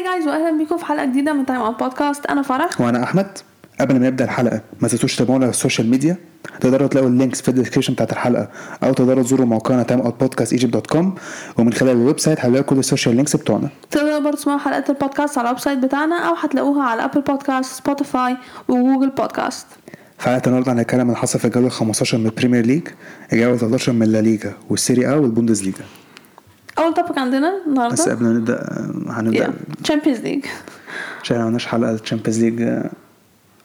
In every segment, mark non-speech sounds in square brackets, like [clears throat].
Hi guys واهلا بيكم في حلقة جديدة من Time Out Podcast أنا فرح. وأنا أحمد. قبل ما نبدأ الحلقة ما تنسوش تتابعونا على ال social media تقدروا تلاقوا ال links في ال description بتاعت الحلقة أو تقدروا تزوروا موقعنا Time Out Podcast Egypt dot com ومن خلال ال website هتلاقوا كل ال social links بتوعنا. تقدروا برضه تسمعوا حلقات البودكاست على ال website بتاعنا أو هتلاقوها على Apple Podcasts Spotify و Google Podcasts حلقة النهارده هنتكلم عن اللي حصل في الجولة 15 من ال Premier League الجوله 13 من La Liga وال Serie A وال Bundesliga أول topic عندنا بس النهارده قبل ما نبدأ آه، هنبدأ. Champions League عشان ما عملناش حلقة ال Champions League آه،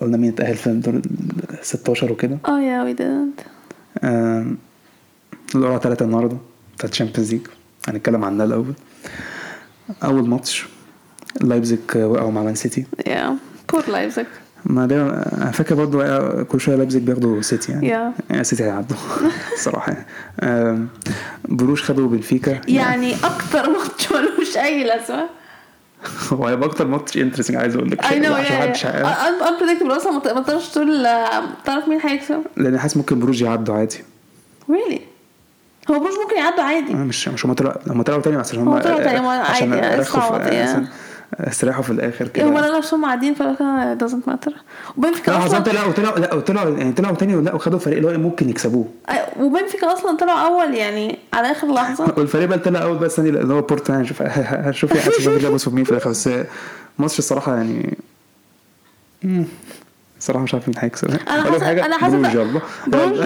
قلنا مين اتاهل في ال 16 وكده. آه yeah we didn't آم، القرعه ثلاثة النهارده بتاعت ال Champions League هنتكلم عنها الأول. أول ماتش لايبزيج وقعوا مع مان سيتي يا poor لايبزيج ما ده أنا فاكر برضه كل شوية لايبزيج بياخدوا سيتي يعني. Yeah. سيتي هيعدوا الصراحه [laughs] يعني. بروج خدوا بنفيكا. يعني أكتر ماتش ملوش أي لازمة. [laughs] هو هيبقى أكتر ماتش interesting عايز أقول لك. I know عارف. unpredictable أصلا ما تقدرش تقول آه، تعرف مين هيكسب لأن حاسس ممكن بروج يعدوا عادي. Really هو بروج ممكن يعدوا عادي. مش مش هم طلعوا هم طلعوا تاني عشان هم طلعوا تاني، عادي، عشان استريحوا في الآخر كده. هم لا نفسهم قاعدين فكان doesn't matter. وبنفيكا لا أصلا طلعوا طلعوا لا طلعوا يعني طلعوا تاني ولا وخدوا فريق اللي هو ممكن يكسبوه. وبنفيكا أصلا طلعوا أول يعني على آخر لحظة. [laughs] والفريق بقى طلع أول بقى الثاني اللي هو بورتو يعني هنشوف هنشوف حاسس بقى لابس مين في الآخر. بس ماتش الصراحة يعني مم. الصراحة مش عارف مين هيكسب. ده- يلا بروج.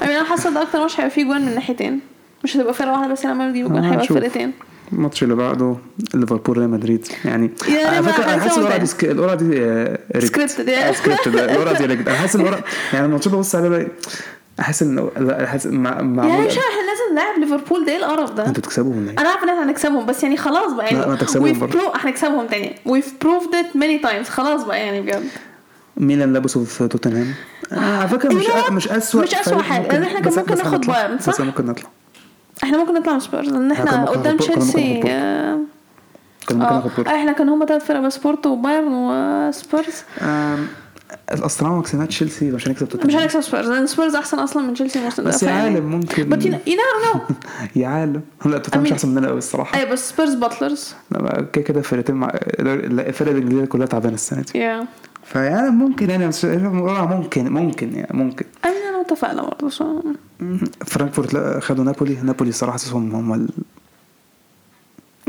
يعني أنا حاسة ده [laughs] أكتر ماتش هيبقى فيه جوان من ناحيتين. مش هتبقى فرقة واحدة بس لما يجيبوا جوان آه، هيبقى. فرقتين. الماتش اللي بعده ليفربول ريال مدريد يعني على فكرة أنا حاسس الورقه. دي سك- الورقه دي آه،. سكريبتد، يا. آه، سكريبتد [laughs] الورقه دي. أنا حاسس الورقه يعني الماتشات ببص عليها بقى أحس ان لا حاسس مع يعني معمول مش إحنا لازم نلعب ليفربول ده إيه القرف ده أنتوا تكسبوا ولا؟ أنا عارفه إن إحنا هنكسبهم بس يعني خلاص بقى يعني لا، ما تكسبهم we've برضه. pro- هنكسبهم تاني we've proved it many times خلاص بقى يعني بجد ميلان لبسوا في توتنهام آه، على فكرة مش what؟ مش اسوء مش حاجة، لأن إحنا كان ممكن ناخد. بايرن، صح؟ بس ممكن نطلع إحنا ممكن نطلع من سبيرز لأن إحنا قدام بورتو، كان ممكن تشيلسي ناخد. آه، كان ممكن ناخد بورتو. إحنا كان هما تلات فرق بس بورتو وبايرن وسبيرز. الاستراليا ما كسبناش تشيلسي مش هنكسب مش توتنهام هنكسب سبيرز لأن سبيرز أحسن أصلا من تشيلسي. الموسم ده بس يا عالم ممكن. You never know. [laughs] يا عالم. لا توتنهام مش أحسن مننا قوي الصراحة. أيوه بس سبيرز bottlers. لا كده كده فرقتين مع الفرق الإنجليزية كلها تعبانة السنة دي. فيعني ممكن يعني بس ممكن ممكن يعني ممكن. أنا أنا متفائله برضه شو- فرانكفورت لا، خدوا نابولي. نابولي صراحة حاسسهم هم ال...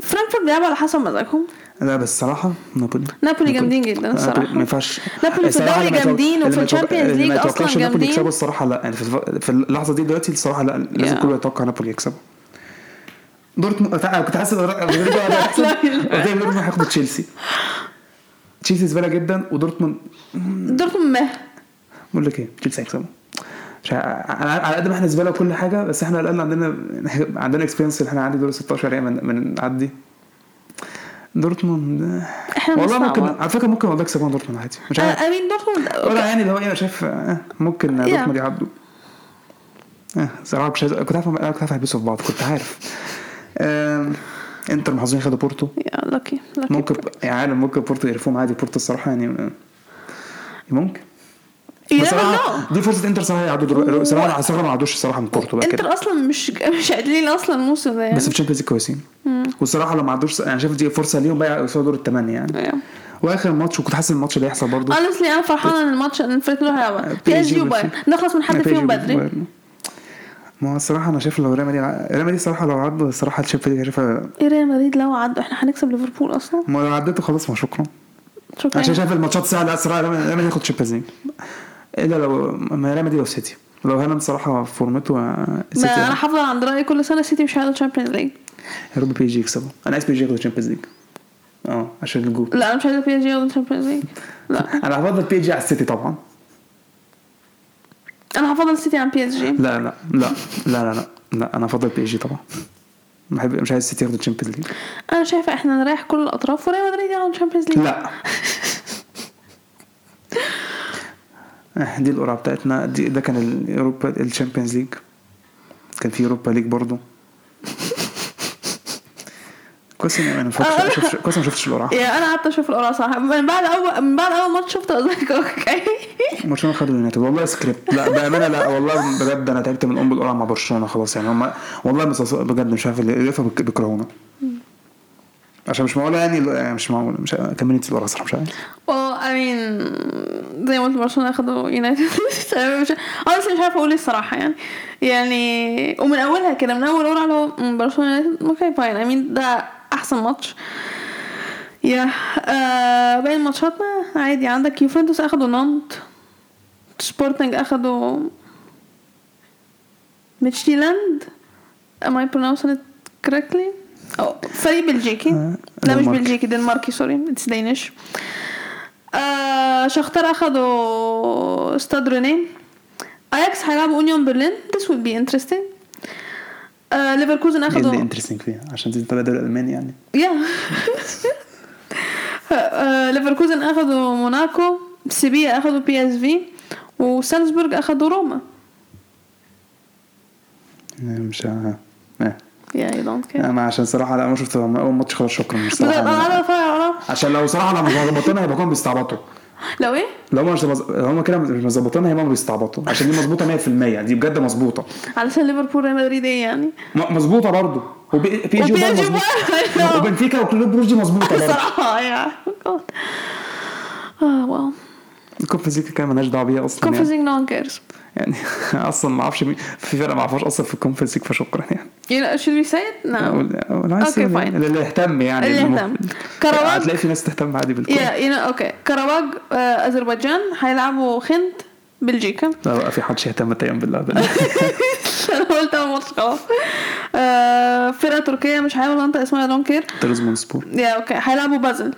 فرانكفورت بيلعبوا على حسب مزاجهم. لا بس صراحة نابولي. نابولي جامدين جدا الصراحه ما ينفعش. نابولي في الدوري جامدين وفي ال Champions League ما أصلا يتوقعش نابولي جامدين. يكسبوا الصراحة لا. يعني في, اللحظة دي دلوقتي الصراحة لا. لازم Yeah. كله يتوقع نابولي يكسبوا. دورتموند كنت حاسس [laughs] قدام دورتموند هياخدوا تشيلسي. تشيلسي زبالة جدا ودورتموند دورتموند مه بقول لك إيه تشيلسي هيكسبوا. مش على قد ما إحنا زبالة وكل حاجة بس إحنا على الاقل عندنا عندنا experience إحنا عندي دور 16 يعني من من نعدي. دورتموند إحنا والله. ممكن على فكرة ممكن والله يكسبوا دورتموند عادي. مش عارف. I mean دورتموند ولا يعني اللي هو إيه أنا شايف آه، ممكن دورتموند يعدوا. آه صراحة مش كنت عارف كنت عارف هيلبسوا في بعض كنت عارف. انتر محظوظين خدوا بورتو. Yeah lucky ممكن يا عالم ممكن بورتو يعرفوهم عادي. بورتو الصراحة يعني ممكن. بصراحه. دي فرصة انتر صراحة يعدوا صراحة الصراحه ما عدوش الصراحة من بورتو بقى انتر أصلا مش [laughs] مش قادرين أصلا الموسم ده يعني. بس في ال Champions كويسين. والصراحة لو ما عدوش أنا شايف دي فرصة ليهم بقى يوصلوا دور الثمانيه يعني. وآخر ماتش وكنت حاسس الماتش اللي هيحصل برضه. Honestly أنا فرحانه إن الماتش ان الفريق كله هيلعب PSG وبايرن. نخلص من حد فيهم بدري. ما هو الصراحة أنا شايف لو ريال مدريد ريال مدريد الصراحة لو عدوا الصراحة ال Champions League شايفها إيه ريال مدريد لو عدوا إحنا هنكسب ليفربول أصلا؟ ما لو عدته خلاص ما شكرا. شكرا. عشان شايف الماتشات سهلة الصراحة ريال مدريد ياخد ال Champions League إلا لو ما ريال مدريد أو سيتي. لو هالاند صراحة فورمته آه، ما سيتي أنا حافظة عند رأيي كل سنة سيتي مش هياخدوا Champions League يا رب PSG يكسبوا. أنا عايز PSG ياخد ال Champions League آه عشان الجول. لا أنا مش عايزة PSG ياخدوا Champions League لا. [laughs] أنا هفضل PSG على السيتي طبعا. أنا هفضل السيتي عن PSG لا لا لا لا لا لا, لا أنا هفضل PSG طبعا. بحب مش عايز السيتي ياخد ال Champions League أنا شايفة إحنا نريح كل الأطراف وريال مدريد ياخدوا Champions League لا. [laughs] دي القرعة بتاعتنا. دي ده كان ال Europa ال Champions League. كان في Europa League برضو. كويس اني أنا ما شفتش- كويس ما شفتش القرعه يا أنا قعدت أشوف القرعه صح من بعد أول من بعد أول ماتش شفت قلت لك okay. برشلونه خدوا يونايتد. والله سكريبت. لا بأمانة لا والله بجد أنا تعبت من ام القرعه مع برشلونة خلاص يعني. هم والله بجد مش عارف اللي بيك- بيكرهونا. عشان مش معقوله يعني يعني مش معقوله مش كملي انت الورقه صراحة مش عارف. Well I mean زي ما قلت برشلونة اخدوا يونايتد. [laughs] مش honestly مش عارفة أقول إيه الصراحة يعني. يعني ومن أولها كده من أول اول على مم، برشلونة يونايتد okay fine I mean ده أحسن ماتش. Yeah آه باقي الماتشات ما عادي عندك يوفنتوس أخدوا نانت. سبورتنج أخدوا ميتشيلاند. Am I pronouncing it correctly? أو فريق بلجيكي. آه، لا مش. بلجيكي دنماركي sorry. it's Danish آه شختار أخدوا استاد رينين اياكس هيلعبوا اونيون برلين this will be interesting. آه ليفركوزن إيه اللي interesting فيها عشان دي طالع الدوري الالماني يعني Yeah آه، ليفركوزن اخدوا موناكو سيفيا اخدوا PSV وسالزبورج اخدوا روما مش آه Yeah I don't care أنا عشان صراحة لا ما شفت اول ماتش خلاص شكرا مش صراحة عشان لو صراحة لما ظبطنا هيبقى كانوا بيستعبطوا لو إيه؟ لو هم مش لو هم كده مش مظبطينها هيبقى بيستعبطوا عشان دي مظبوطة 100% دي بجد مظبوطة. علشان ليفربول ريال مدريد إيه يعني؟ مظبوطة برضه. وبي PSG برضه. وبنفيكا وكلوب بروج دي مظبوطة برضه. صراحة yeah. آه wow. ال Conference كده مالناش دعوة بيها أصلا يعني. كونفرنس نو كيرز يعني [laughs] أصلا ما أعرفش مين في فرقه ما أعرفهاش أصلا في ال Conference فشكرا يعني. say it? No. أو- أو- Okay, fine. اللي يهتم يعني. اللي يهتم. قره باغ هتلاقي في ناس تهتم عادي بالكوره yeah you know, أوكي كرواج أذربيجان هيلعبوا خنت بلجيكا. لا بقى في حدش يهتم تقريبا بالله. [laughs] أنا قلت أول ماتش خلاص آه، فرقة تركية مش هيلعبوا منطقه اسمها don't care ترابزون سبور Yeah okay هيلعبوا بازل.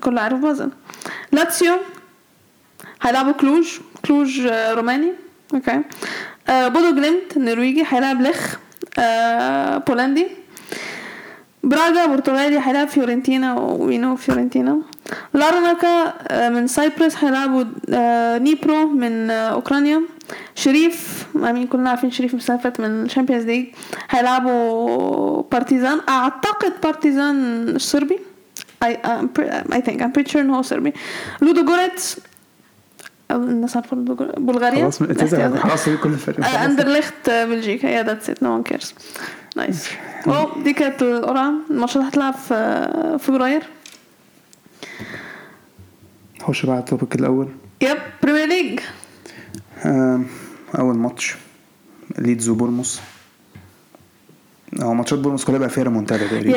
كله عارف بازل. لاتسيو هيلعبوا كلوج. كلوج آه، روماني. Okay. آه، بودو جليمت النرويجي هيلعب لخ آه، بولندي. براغا برتغالي هيلعب فيورنتينا we know فيورنتينا. لارناكا آه، من Cyprus هيلعبوا دنيبرو من أوكرانيا. شريف I mean كلنا عارفين شريف مسافت من الشامبيونز ليج هيلعبوا بارتيزان. أعتقد بارتيزان الصربي I, I'm pre- I think I'm pretty sure ان هو لودوجوريتس. أو الناس عارفة بلغاريا خلاص خلاص كل الفرق. [laughs] آه، اندرليخت آه، بلجيكا. Yeah that's it no one cares nice أو دي كانت القرعة. الماتشات هتلعب في آه، فبراير. خش بقى على ال topic الأول Yep Premier League أول ماتش. ليدز وبورنموث هو ماتشات بورنموث كلها بقى فيها ريمونتادا تقريبا.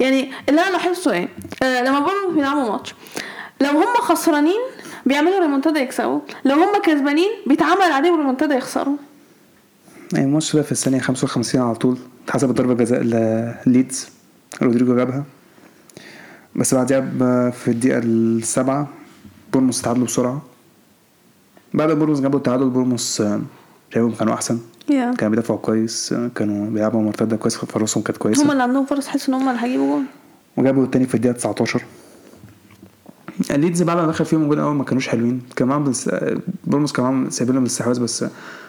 يعني اللي أنا لاحظته إيه؟ آه لما بيراميدز بيلعبوا ماتش لو هم خسرانين بيعملوا ريمونتادا يكسبوا لو هم كسبانين بيتعمل عليهم ريمونتادا يخسروا. يعني الماتش ده في الثانية 55 على طول اتحسبت ضربة جزاء لليدز رودريجو جابها. بس بعدها في الدقيقة السابعة بورموس تعادلوا بسرعة. بعد بورموس جابوا التعادل بورموس آه، شايفهم كانوا أحسن. يا كانوا بيدافعوا كويس آه، كانوا بيلعبوا مرتدة كويس فرصهم كانت كويسة. هم اللي عندهم فرص حس إن هم اللي هيجيبوا جول وجابوا التاني في الدقيقة 19 ليدز بعد ما دخل فيهم الجول الأول ما كانوش حلوين. كان معاهم بس... بورموس كان معاهم سايبين لهم الاستحواذ بس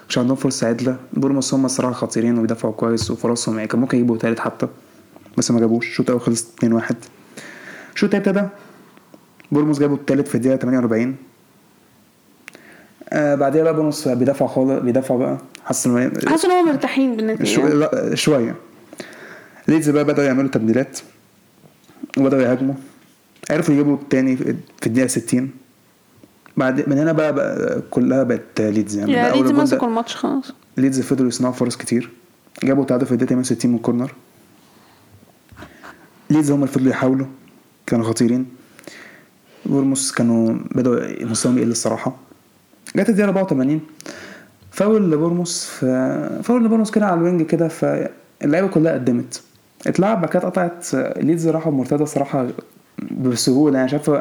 مش عندهم فرصة عدلة. بورموس هم الصراحة خطيرين وبيدافعوا كويس وفرصهم يعني كان ممكن يجيبوا تالت حتى بس ما جابوش. الشوط الأول خلص 2-1 الشوط التاني ابتدى. بورموس جابوا التالت في الدقيقة 48 آه بعدها بقى بورموس بيدافعوا خالص بيدافعوا بقى. حاسس إن حاسس إن هم مرتاحين بالنتيجة شو... لا شوية. ليدز بقى بدأوا يعملوا تبديلات. وبدأوا يهاجموا. عرفوا يجيبوا التاني في الدقيقة 60 بعد من هنا بقى, بقى كلها بقت ليدز يعني يا ليدز مسكوا الماتش خلاص. ليدز فضلوا يصنعوا فرص كتير. جابوا تعادل في الدقيقة 68 من corner. ليدز هم اللي فضلوا يحاولوا كانوا خطيرين. بورموس كانوا بدأوا مستواهم يقل الصراحة. جت الدقيقة 84 فاول لبورموس ف... فاول لبورموس كده على ال wing كده فاللعيبة كلها قدمت. اتلعب بعد كده اتقطعت. ليدز راحوا مرتدة صراحة بسهولة يعني شايف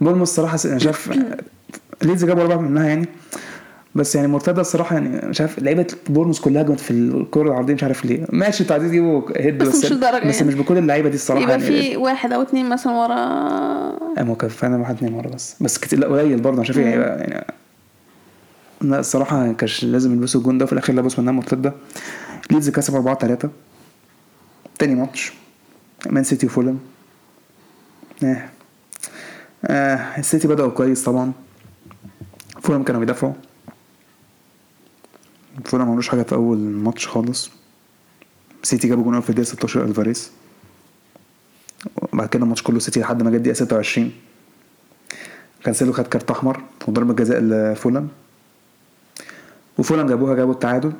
بورموس صراحة أنا شايف [clears throat] ليدز جابوا أربعة منها يعني. بس يعني مرتدة الصراحة يعني مش عارف لعيبة بورموس كلها هجمت في الكورة العرضية مش عارف ليه. ماشي أنتوا عايزين تجيبوا head بس بس مش الدرجة بس يعني. مش بكل اللعيبة دي الصراحة يبقى يعني. في واحد أو اتنين مثلا ورا. ما هو كان فعلا واحد اتنين مرة بس. بس كتير لا قليل برضه أنا شايف يعني, يعني لا الصراحة كانش لازم يلبسوا الجون ده وفي الآخر لبسوا منها مرتدة ليدز كسب 4 3 تاني ماتش مان سيتي وفولم. آه آه السيتي بدأوا كويس طبعا. فولم كانوا بيدافعوا. فولم ما عملوش حاجة في أول ماتش خالص. سيتي جابوا جون في الدقيقة 16 ألفاريز. بعد كده الماتش كله سيتي لحد ما جت الدقيقه 26 كانسيلو خد كارت أحمر وضربة جزاء لفولم وفولم جابوها جابوا التعادل.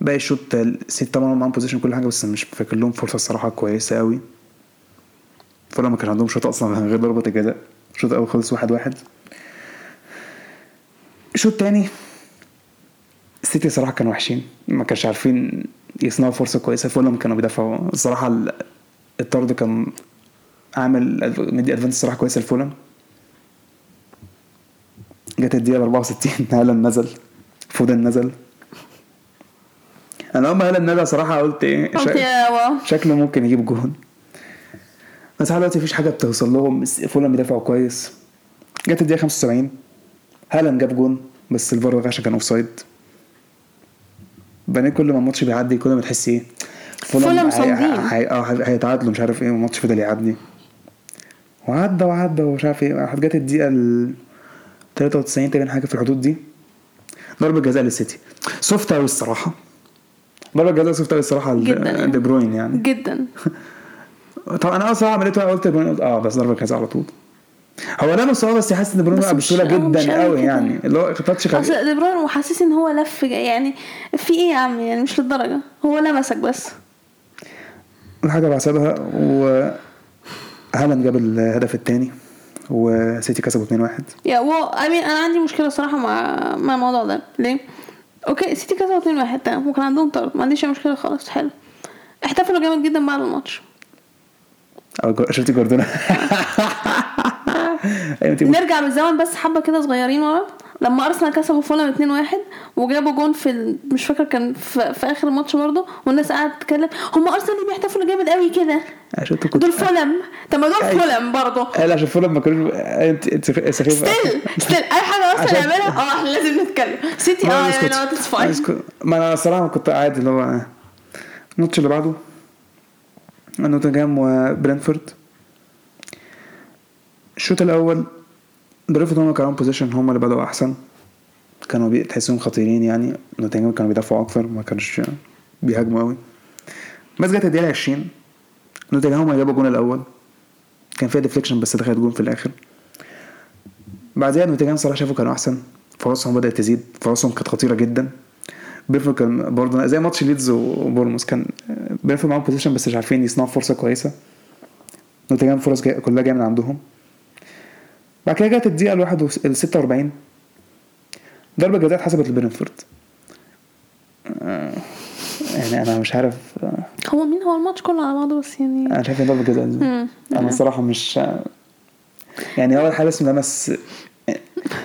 باقي الشوط السيتي طبعا معاهم possession كل حاجة بس مش فاكر لهم فرصة الصراحة كويسة قوي فولم ما كانش عندهم شوط أصلا غير ضربة الجزاء الشوط الأول خلص واحد واحد. الشوط التاني السيتي صراحة كانوا وحشين ما كانش عارفين يصنعوا فرصة كويسة. فولم كانوا بيدافعوا. الصراحه ال- الطرد كان عامل مدي advantage صراحة كويسة لفولم جت الدقيقة 64 [laughs] هالاند نزل. فودن نزل. أنا أول ما هالاند نزل صراحة قلت إيه شكله ممكن يجيب جون. بس لحد دلوقتي مفيش حاجة بتوصل لهم؟ فولم بيدافعوا كويس. جت الدقيقة 75 هالاند جاب جون بس الفار لغاه عشان كان offside بعدين كل ما الماتش بيعدي كل ما تحس إيه. هي- آه هي- هيتعادلوا مش عارف إيه والماتش فضل يعدي. وعدى وعدى ومش عارف إيه. جت الدقيقة ال 93 تقريبا حاجة في الحدود دي. ضربة جزاء للسيتي. soft قوي الصراحة. ضربة جزاء soft قوي الصراحة جداً يعني. دي بروين يعني. جدا. [laughs] طبعا أنا أصلا عملتها قلت قلت آه بس ضربه جزاء على طول. هو لمس آه بس حاسس إن وقع مش- بسهولة جدا قوي. يعني اللي هو touch خفيف أصل دي بروين وحاسس إن هو لف يعني في إيه يا عم؟ يعني مش للدرجة. هو لمسك بس. الحاجة بحسبها و هالاند جاب الهدف الثاني وسيتي كسبوا 2-1 yeah wow I mean أنا عندي مشكلة صراحة مع مع الموضوع ده. ليه؟ okay سيتي كسبوا 2 1 تمام وكان عندهم طرد. ما عنديش مشكلة خالص. حلو. احتفلوا جامد جدا بعد الماتش. أو شفتي جوارديولا [laughs] أيوه انت نرجع بالزمن بس حبة كده صغيرين ورا. لما أرسنال كسبوا فولهام 2 1 وجابوا جون في ال... مش فاكر كان في, في آخر الماتش برضه والناس قاعدة تتكلم. هم أرسنال ليه بيحتفلوا جامد قوي كده. أنتوا كنت دول فولهام طب ما دول أيوة. فولهام برضه. قال عشان فولم ما كانوش انت انت سخيفه ستيل ستيل أي حاجة أرسنال يعملها آه إحنا لازم نتكلم. سيتي آه يعني. not fine. ما أنا الصراحه كنت قاعد اللي هو الماتش اللي بعده نوتنجهام وبرنتفورد. الشوط الأول برنتفورد هم كانوا possession هم اللي بدأوا أحسن. كانوا تحسهم خطيرين يعني. نوتنجهام كانوا بيدافعوا أكتر ما كانش بيهاجموا قوي بس جت الدقيقة 20 نوتنجهام جابوا الجون الأول. كان فيها deflection بس دخلت جون في الآخر. بعدها نوتنجهام صراحة شافوا كانوا أحسن. فرصهم بدأت تزيد. فرصهم كانت خطيرة جدا. برنتفورد كان برضه زي ماتش ليدز وبورموس. كان برنتفورد معاهم possession بس مش عارفين يصنعوا فرصة كويسة. نوتنجهام فرص جاي كلها جاية من عندهم. بعد كده جت الدقيقة الواحد ال 46 ضربة جزاء اتحسبت لبرنتفورد آه، يعني أنا مش عارف آه، هو مين؟ هو الماتش كله على بعضه بس يعني أنا شايف ضربة جزاء. أنا الصراحة مش يعني هو الحارس لمس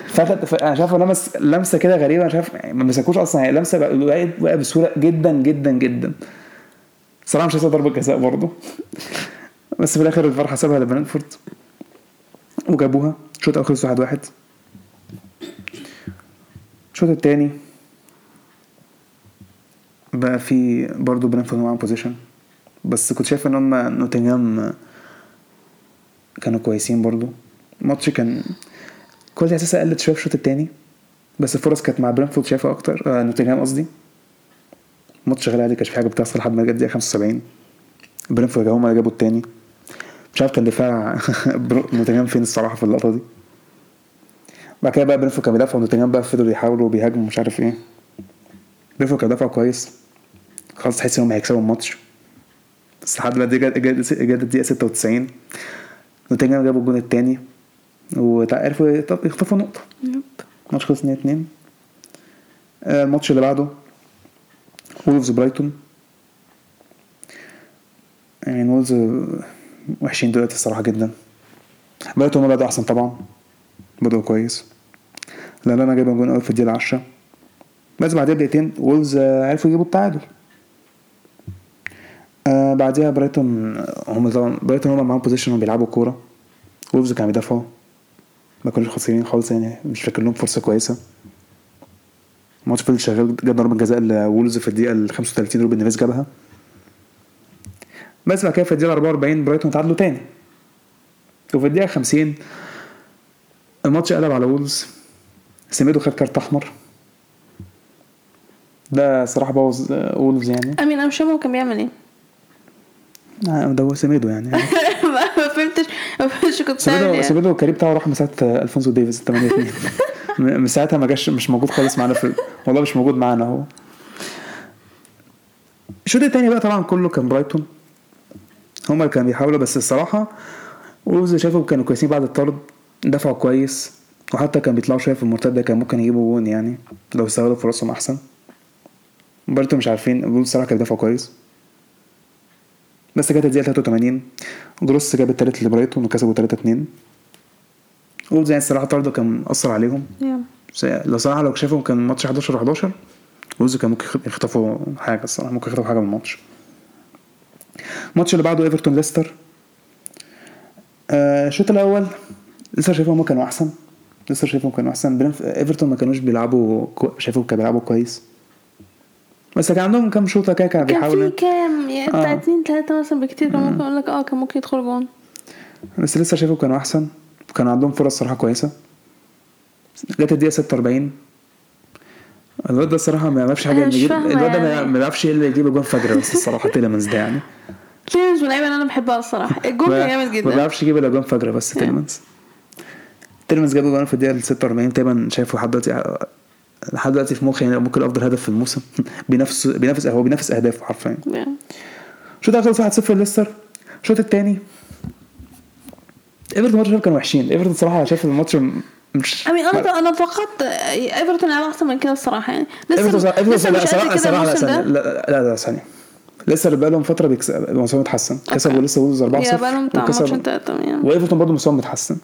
فخد ف- أنا شايفه لمس لمسة كده غريبة أنا شايف يعني ما مسكوش أصلا هي لمسة بقى- بسهولة جدا جدا جدا. صراحة مش هسيب ضربة جزاء برضه. بس في الآخر الفار حسبها لبرنتفورد وجابوها. الشوط الأول خلص 1-1 واحد. واحد. الشوط الثاني بقى في برضه برنتفورد معاهم possession بس كنت شايف إن هم نوتنجهام كانوا كويسين برضو الماتش كان كل أساسا قلت شوية في الشوط التاني. بس الفرص كانت مع برنتفورد شايفها أكتر. آه نوتنجهام قصدي. الماتش شغال عادي كانش في حاجة بتحصل لحد ما جت الدقيقه 75 برنتفورد هم اللي جابوا التاني. مش عارف كان دفاع [laughs] نوتنجهام فين الصراحة في اللقطة دي. بعد كده بقى برنتفورد كان بيدافع ونوتنجهام بقى فضلوا يحاولوا وبيهاجموا مش عارف إيه. برنتفورد كان دافع كويس. خلاص تحس انهم هيكسبوا الماتش. بس لحد ما جت الدقيقة 96 نوتنجهام جابوا الجون التاني. وعرفوا يخطفوا نقطة. Yep. الماتش خلص 2 2 الماتش اللي بعده وولفز برايتون يعني وولفز وحشين دلوقتي الصراحة جدا. برايتون بدأوا أحسن طبعا. بدأوا كويس. لأن أنا جايب جون أول في الدقيقة 10 بس بعدها بدقيقتين وولفز عرفوا يجيبوا التعادل. آه بعديها برايتون هم طبعا برايتون هم معاهم possession وبيلعبوا كورة. وولفز كانوا بيدافعوا. ما كانوش خاسرين خالص يعني مش فاكر لهم فرصة كويسة. الماتش فضل شغال جاب ضربة جزاء لوولفز في الدقيقة ال 35 روبن نيفيز جابها. بس بعد كده في الدقيقة 44 برايتون تعادلوا تاني. وفي الدقيقة 50 الماتش قلب على وولفز. سيميدو خد كارت أحمر. ده صراحة بوظ وولفز يعني. أمين أنا مش فاهمه هو كان بيعمل إيه. آه، ده هو سيميدو يعني. [laughs] ما فهمتش كنت إيه سيميدو ال career بتاعه راح من ساعة آه، ألفونسو ديفيز 8 2 [laughs] من ساعتها ما جاش مش موجود خالص معانا في والله مش موجود معانا هو. الشوط التاني بقى؟ طبعا كله كان برايتون. هما اللي كانوا بيحاولوا بس الصراحة وولفز شايفهم كانوا كويسين بعد الطرد دفعوا كويس وحتى كان بيطلعوا شوية في المرتده كان ممكن يجيبوا جون يعني لو استغلوا فرصهم أحسن. برضه مش عارفين الصراحة كانوا بيدافعوا كويس. بس جت الدقيقة 83 جروس جاب التالت لبرايتون وكسبوا 3 2 وولفز يعني الصراحة طرده كان مأثر عليهم. بس لو صراحة لو شافهم كان الماتش 11 11 وولفز كان ممكن يخطفوا حاجة الصراحة ممكن يخطفوا حاجة من الماتش. الماتش اللي بعده إيفرتون ليستر. آه، الشوط الأول لسه شايفهم هم كانوا أحسن. لسه شايفهم كانوا برينف- إيفرتون ما كانوش بيلعبوا كو... شايفهم كانوا بيلعبوا كويس. بس كان عندهم كام شوطة كده كانوا كان بيحاولوا في كام؟ يعني بتاع آه. اتنين تلاتة مثلا بكتير كان ممكن أقول لك آه كان ممكن يدخل جون. بس لسه شايفهم كانوا أحسن. وكان عندهم فرص صراحة كويسة. جت الدقيقة 46 الواد ده الصراحه ما يعرفش حاجة يجيب الواد ده ما- يعني. ما بيعرفش إيه اللي يجيب جون فجر بس الصراحة تيلمنز ده يعني. تيلمنز من اللعيبه اللي أنا بحبها الصراحة. الجون ما- كان جامد ما جدا بيعرفش يجيب إلا جون فجر بس تيلمنز تيلمنز جاب جون في الدقيقة 46 تقريبا شايفه لحد دلوقتي لحد دلوقتي في مخي يعني ممكن أفضل هدف في الموسم. [laughs] بينافس بينافس هو بينافس أهدافه حرفيا. الشوط الأول خلص 1-0 ليستر. الشوط الثاني إيفرتون الماتش كانوا وحشين. إيفرتون صراحة شايف الماتش مش امين أنا أنا توقعت إيفرتون لعب أحسن من كده الصراحة. يعني لسه إيفرتون لسه مش صراحة صراحة لا لا لا ثانية. لسه بقى لهم فتره بيكسب مستواهم متحسن كسبوا لسه وولفز 4 يا بقالهم بتاع وكسبوا. ماتشين تلاتة وإيفرتون برضه مستواهم متحسن.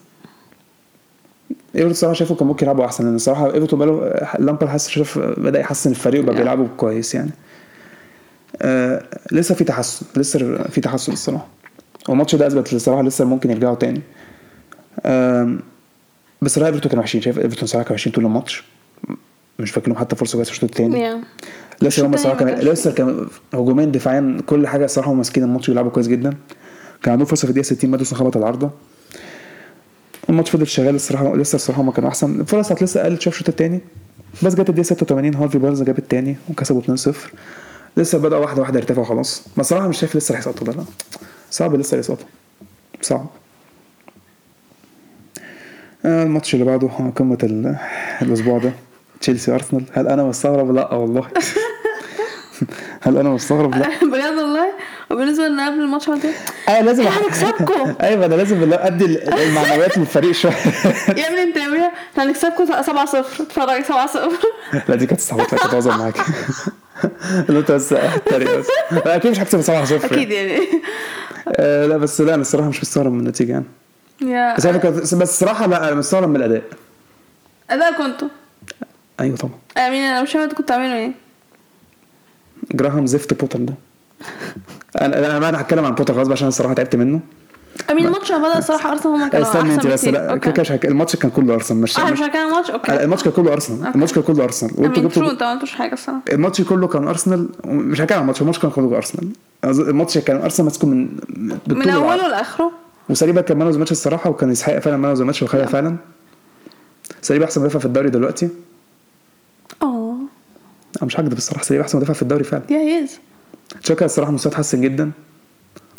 إيفرتون صراحة شايفه كان ممكن يلعبوا أحسن لأن الصراحة إيفرتون بقاله لامبر حاسس شايف بدأ يحسن الفريق وبقى. بيلعبوا كويس يعني. آه لسه في تحسن لسه في تحسن الصراحة. والماتش ده أثبت الصراحة لسه ممكن يرجعوا تاني. بس صراحة إيفرتون كانوا وحشين شايف إيفرتون صراحة كانوا وحشين طول الماتش. مش فاكر لهم حتى فرصة كويسة في الشوط الثاني. لسه هم الصراحة كان لسه كان هجوميا دفاعيا كل حاجة الصراحة هم ماسكين الماتش بيلعبوا كويس جدا. كان عندهم فرصة في الدقيقة 60 ماديسون خبط العارضة. الماتش فضل شغال الصراحة لسه الصراحة هم كانوا أحسن. الفرص بتاعت لسه قلت شوية الشوط الثاني بس جت الدقيقة 86 هارفي بارنز جاب الثاني وكسبوا 2-0 لسه بدأ واحدة واحدة يرتفعوا خلاص بس الصراحه مش شايف لسه هيسقطوا ده لا. صعب لسه يسقطوا صعب. آه، الماتش اللي بعده آه، قمة ال- الأسبوع ده. تشيلسي أرسنال. هل أنا مستغرب؟ لا والله. [laughs] هل أنا مستغرب؟ لا. [laughs] بجد والله؟ وبالنسبة لنا قبل الماتش عملت إيه؟ أيوه لازم إحنا هنكسبكم [laughs] أيوه أنا لازم أدي المعنويات للفريق شوية. [laughs] يا ابني أنت يا إحنا هنكسبكم 7 0 اتفرج 7 0 لا دي كانت استعبط لك كنت بهزر معاك اللي انت بس أكيد مش هكسب 7 0 أكيد يعني. آه لا بس لا أنا الصراحة مش مستغرب من النتيجة يعني. يا بس أنا كنت بس الصراحة لا أنا مستغرب من الأداء. أداء كنتوا أيوه طبعا. آمين أنا مش أنتوا كنتوا بتعملوا إيه. جراهام زفت بوتر ده. أنا أنا هتكلم عن بوتر بقى عشان الصراحة تعبت منه. امين الماتش لما بدا الصراحة أرسنال هم كانوا استني أنت بس. لا كده كده الماتش كان كله أرسنال. مش آه مش- هكلم الماتش. Okay. الماتش كان كله أرسنال. الماتش كان كله أرسنال. شو جبتوا انت ما عملتوش حاجة الصراحه الماتش كله كان أرسنال. مش هتكلم عن الماتش الماتش كان كله أرسنال. الماتش كان أرسنال ماسكه من من. أوله لآخره. وساليبا كان man of the match الصراحة وكان يستحق فعلا man of the match وخدها فعلا. ساليبا أحسن مدافع في الدوري دلوقتي. آه أنا مش هكدب الصراحة ساليبا أحسن مدافع في الدوري فعلا. yeah he is تشاكا الصراحة مستواه اتحسن جدا.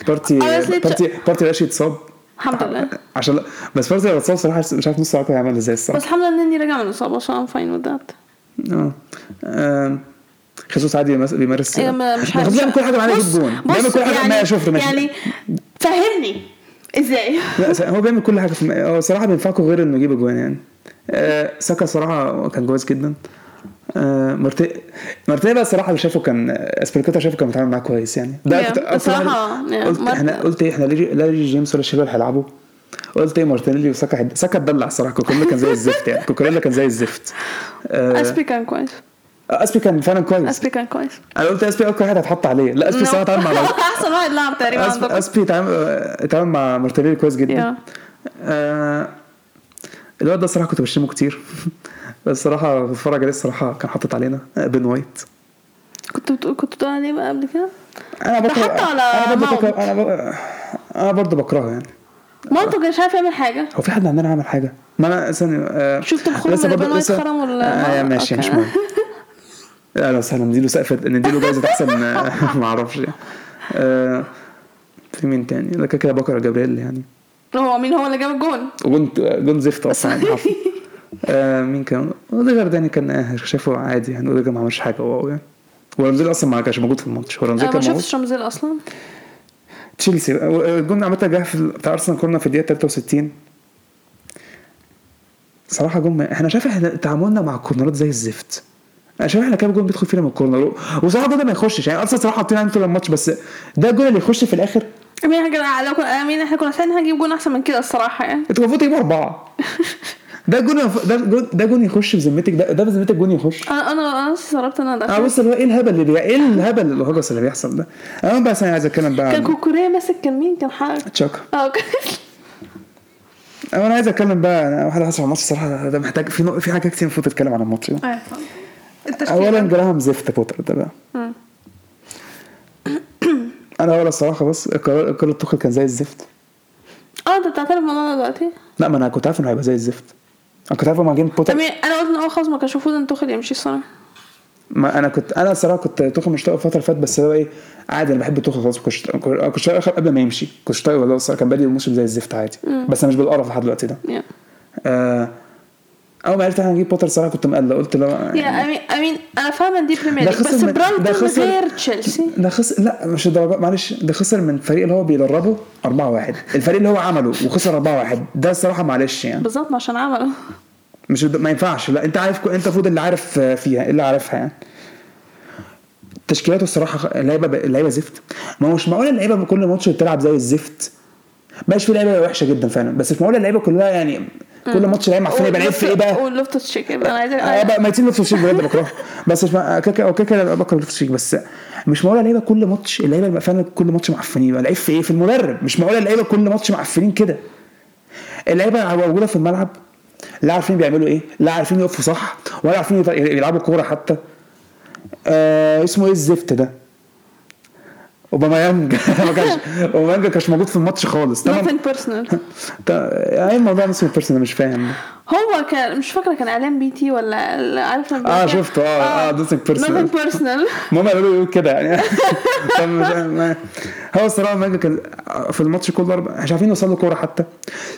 بارتي آه، بارتي بارتي بقاش يتصاب الحمد لله. [laughs] عشان بس بارتي لو اتصاب الصراحه مش عارف نص ساعته هيعمل إزاي الصراحة. بس الحمد لله إني راجع من الإصابة عشان فاين وذ ذات آه. خيسوس عادي بيمارس إيه، مش خيسوس بيعمل كل حاجة معانا يجيب جون بيعمل كل حاجة ما شوف ماشي يعني فهمني. إزاي؟ لا هو بيعمل كل حاجة في. هو صراحة بينفعكم غير إنه يجيب اجوان يعني. آه ساكا صراحة كان كويس جدا. آه مرتي مرتي بقى الصراحة اللي شايفه كان ازبيليكويتا شايفه كان بيتعامل معاه كويس يعني. Yeah، بصراحة، yeah، قلت مرت- إحنا قلت إيه إحنا لا ليه جيمس ولا تشيلويل هيلعبوا. قلت إيه مارتينيلي وساكا ساكا اتدلع الصراحة كوكوريلا كان زي الزفت يعني. كوكوريلا كان زي الزفت. آه أسبي كان كويس. أسبي كان فعلا كويس. أسبي كان كويس. أنا قلت أسبي أكتر واحد هيتحط عليه. لا أسبي صراحة اتعامل مع [laughs] أحسن واحد لعب تقريبا اسبي, اتعامل مع مارتينيلي كويس جدا. آه الواد ده الصراحة كنت بشتمه كتير. بس الصراحة بتفرج عليه الصراحة كان حاطط علينا آه، بين وايت. كنت بتقول كنت بتقول عليه بقى قبل كده؟ أنا بكره حتى على أنا برضه. بكره أنا ب... أنا برضه بكرهه يعني. ما كانش عارف يعمل حاجة. هو في حد عندنا عمل حاجة؟ ما أنا استني آه شفت الخرم اللي بين وايت خرم ولا آه ماشي. مش مهم. [laughs] أهلا وسهلا نديله سقف نديله جايزه أحسن آه، [laughs] ما أعرفش. آه في مين تاني؟ ده كده كده بكرة جبريل يعني. هو مين؟ هو اللي جاب الجون. جون جون زفت أصلا. [laughs] آه مين كان؟ اوديجارد يعني كان آه، شايفه عادي يعني اوديجارد ما عملش حاجة. wow يعني. ورمزيل أصلا ما كانش موجود في الماتش. هو رمزيل أنا ما كان موجود. شفتش رمزيل أصلا؟ تشيلسي. الجون عامة جه في بتاع أرسنال corner في الدقيقة 63 صراحة جون ما- إحنا شايف إحنا تعاملنا مع الكورنرات زي الزفت. أنا شايف إحنا كام جون بيدخل فينا من ال corner. وصراحة الجون ده ما يخشش. يعني أرسنال صراحة حاطين طول الماتش بس ده الجون اللي يخش في الآخر؟ أمين إحنا كنا كنا أمين إحنا كنا عشان هنجيب جون أحسن من كده الصراحة يعني. أنتوا المفروض تجيبوا أربعة. [laughs] ده جون ده جون ده جون يخش في ذمتك ده ده بذمتك جون يخش. أنا أنا أنا استغربت إن أنا آه داخل بص اللي هو إيه الهبل اللي بي... إيه الهبل الهجس اللي بيحصل ده؟ أنا بقى عايز أتكلم بقى كان كوكوريلا ماسك كان مين؟ كان حاجة ساكا. آه أنا عايز أتكلم بقى أنا واحد حاسس على الماتش الصراحه ده محتاج في نق- في حاجات كتير المفروض تتكلم عن الماتش ده. التشكيلة. اولا جراهام زفت بوتر ده بقى. [clears throat] أنا اولا الصراحة بس قرار قرار توخل كان زي الزفت. آه أنت بتعترف بالموضوع ده دلوقتي؟ لا ما أنا كنت عارف إنه هيبقى زي الزفت. أنا كنت عارف لما جه بوتر امين أنا قلت إن هو خلاص ما كانش المفروض إن توخيل يمشي الصراحة. ما أنا كنت أنا الصراحة كنت توخل مش طايقه الفترة اللي فاتت بس هو إيه عادي أنا بحب توخل خلاص كنت كنت طايقه قبل ما يمشي. كنت طايقه والله الصراحة كان بادئ الموسم زي الزفت عادي. بس أنا مش بالقرف لحد دلوقتي ده. يا آه اول ما عرفت إحنا هنجيب بوتر الصراحه كنت مقلق قلت لا يا امين امين أنا فاهمة إن دي Premier بس خسر- غير تشيلسي. ده خسر لا مش الدرجات معلش ده خسر من الفريق اللي هو بيدربه 4 1 الفريق اللي هو عمله وخسر 4 1 ده الصراحة معلش يعني. بالظبط عشان عمله. مش ما ينفعش. لا أنت عارف أنت المفروض اللي عارف فيها اللي عارفها يعني. تشكيلاته الصراحة اللعيبه اللعيبه زفت. ما هو مش معقول اللعيبه كل ماتش بتلعب زي الزفت؟ ماشي في لعيبة وحشة جدا فعلا بس مش معقول اللعيبه كلها يعني كل ماتش لعيب معفن يبقى لعيب في إيه بقى؟ ولوفتس تشيك أنا عايزه آه بقى ميتين لوفت شيك بجد بكرهه بس مش مع- كده كده كده بكره لوفت شيك بس مش معقول اللعيبة كل ماتش اللعيبة بقى فعلا كل ماتش معفنين. يبقى لعيب في إيه؟ في المدرب. مش معقول اللعيبة كل ماتش معفنين كده. اللعيبة موجودة في الملعب لا عارفين بيعملوا إيه لا عارفين يقفوا صح ولا عارفين يلعبوا كورة حتى. آه اسمه إيه؟ الزفت ده. اوباميانج [laughs] ما كانش اوباميانج ما كانش موجود في الماتش خالص. تمام. Nothing personal. [laughs] إيه الموضوع اسمه personal مش فاهم. هو كان مش فاكرة كان اعلان BT ولا عارف آه شفته. آه آه دوسك personal nothing personal. [laughs] المهم قالوا له يقول كده يعني. هو الصراحة ماجد كان في الماتش كله مش عارفين يوصلوا كورة حتى.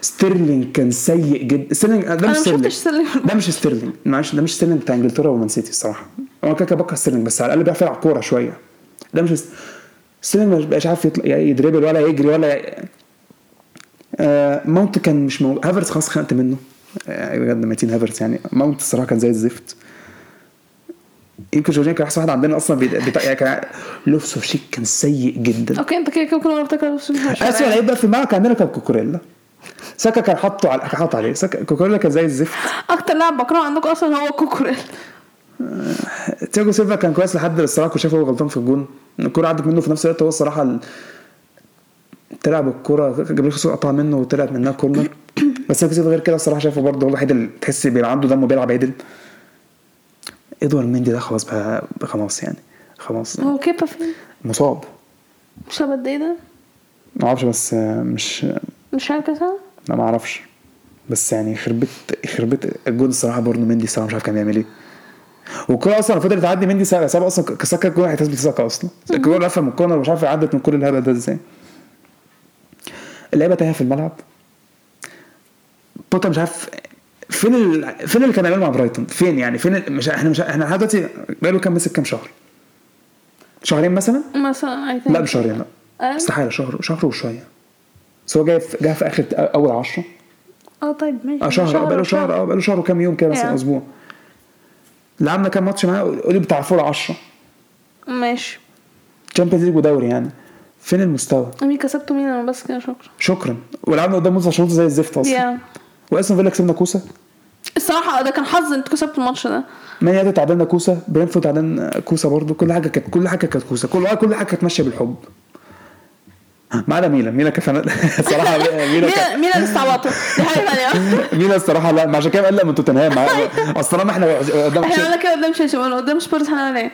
ستيرلينج كان سيء جدا ستيرلينج ده مش ستيرلينج. ده مش ستيرلينج. معلش ده مش ستيرلينج بتاع إنجلترا ومان سيتي الصراحة. هو كده كده بكره ستيرلينج بس على الأقل بيعرف يلعب كورة شوية. ده مش ستيرلينج مش بقاش عارف يطلع يعني ي dribble ولا يجري ولا ي... آه ماونت كان مش موجود هافرتس خلاص خنقت منه. يعني بجد ميتين هافرتس يعني. ماونت الصراحة كان زي الزفت. يمكن جورجينيو كان أحسن واحد عندنا أصلا بيد... بتا... يعني كان لوفتس تشيك كان سيء جدا. okay أنت كده كده كل مره بتكره بس مش اسوء لعيب بقى في الملعب كان عندنا كان كوكوريلا. ساكا كان حاطه على كان حاطط عليه. ساكا كوكوريلا كان زي الزفت. أكتر لاعب بكرهه عندكم أصلا هو كوكوريلا تياجو سيلفا كان كويس لحد الصراحة كنت شايفه هو غلطان في الجون. الكوره عدت منه في نفس الوقت هو الصراحة ال... تلعب الكوره جابريل خصوصا قطع منه وطلعت منها corner [coughs] بس تياجو سيلفا غير كده الصراحة شايفه برضه هو الوحيد اللي تحس بيبقى عنده دم وبيلعب عدل ادوارد مندي ده خلاص بقى خلاص يعني خلاص. هو كيبا فين؟ مصاب. مش هبد إيه ده. ما أعرفش بس مش مش عارف كده لا ما أعرفش. بس يعني خربت خربت الجون الصراحة برضه مندي الصراحة مش عارف كان بيعمل إيه. والكوره أصلا فضلت تعدي مندي سابها أصلا كساكا الجون هيتثبت ساكا أصلا. الكوره لفة من ال corner ومش عارف عدت من كل الهبل ده إزاي. اللعيبة تايهة في الملعب. بوتر مش عارف فين ال... فين اللي كان بيعمله مع برايتون؟ فين يعني؟ فين ال... مش إحنا مش إحنا لحد دلوقتي بقاله كام مسك كام شهر؟ شهرين مثلا؟ مثلا لا مش شهرين لا؟ استحالة شهر شهر وشوية. بس هو جاي في جاي في آخر أول 10 آه طيب ماشي آه شهر بقاله شهر آه بقاله شهر وكام يوم كده مثلا Yeah. لعبنا كام ماتش معاه قولي بتاع فوق 10 ماشي. Champions League ودوري يعني. فين المستوى؟ مين كسبته مين أنا بس كده شكرا. شكرا. ولعبنا قدام موسى شروط زي الزفت أصلا. Yeah. وأستون فيلا كسبنا كوسة. الصراحة ده كان حظ أنتوا كسبتوا الماتش ده. مان يونايتد تعادلنا كوسة. برينتفورد تعادلنا كوسة برضو. كل حاجة كانت كل حاجة كانت كوسة. كل كل حاجة كانت ماشية بالحب. ما عدا ميلان. ميلان كان الصراحه [laughs] ميلان كان اللي استعبطوا دي حاجة ثانية [laughs] ميلان الصراحه لا ما عشان كده قال لا من توتنهام. أصل طالما إحنا قدام إحنا قلنا كده قدام تشيلسي ولا قدام سبيرز هنعمل إيه؟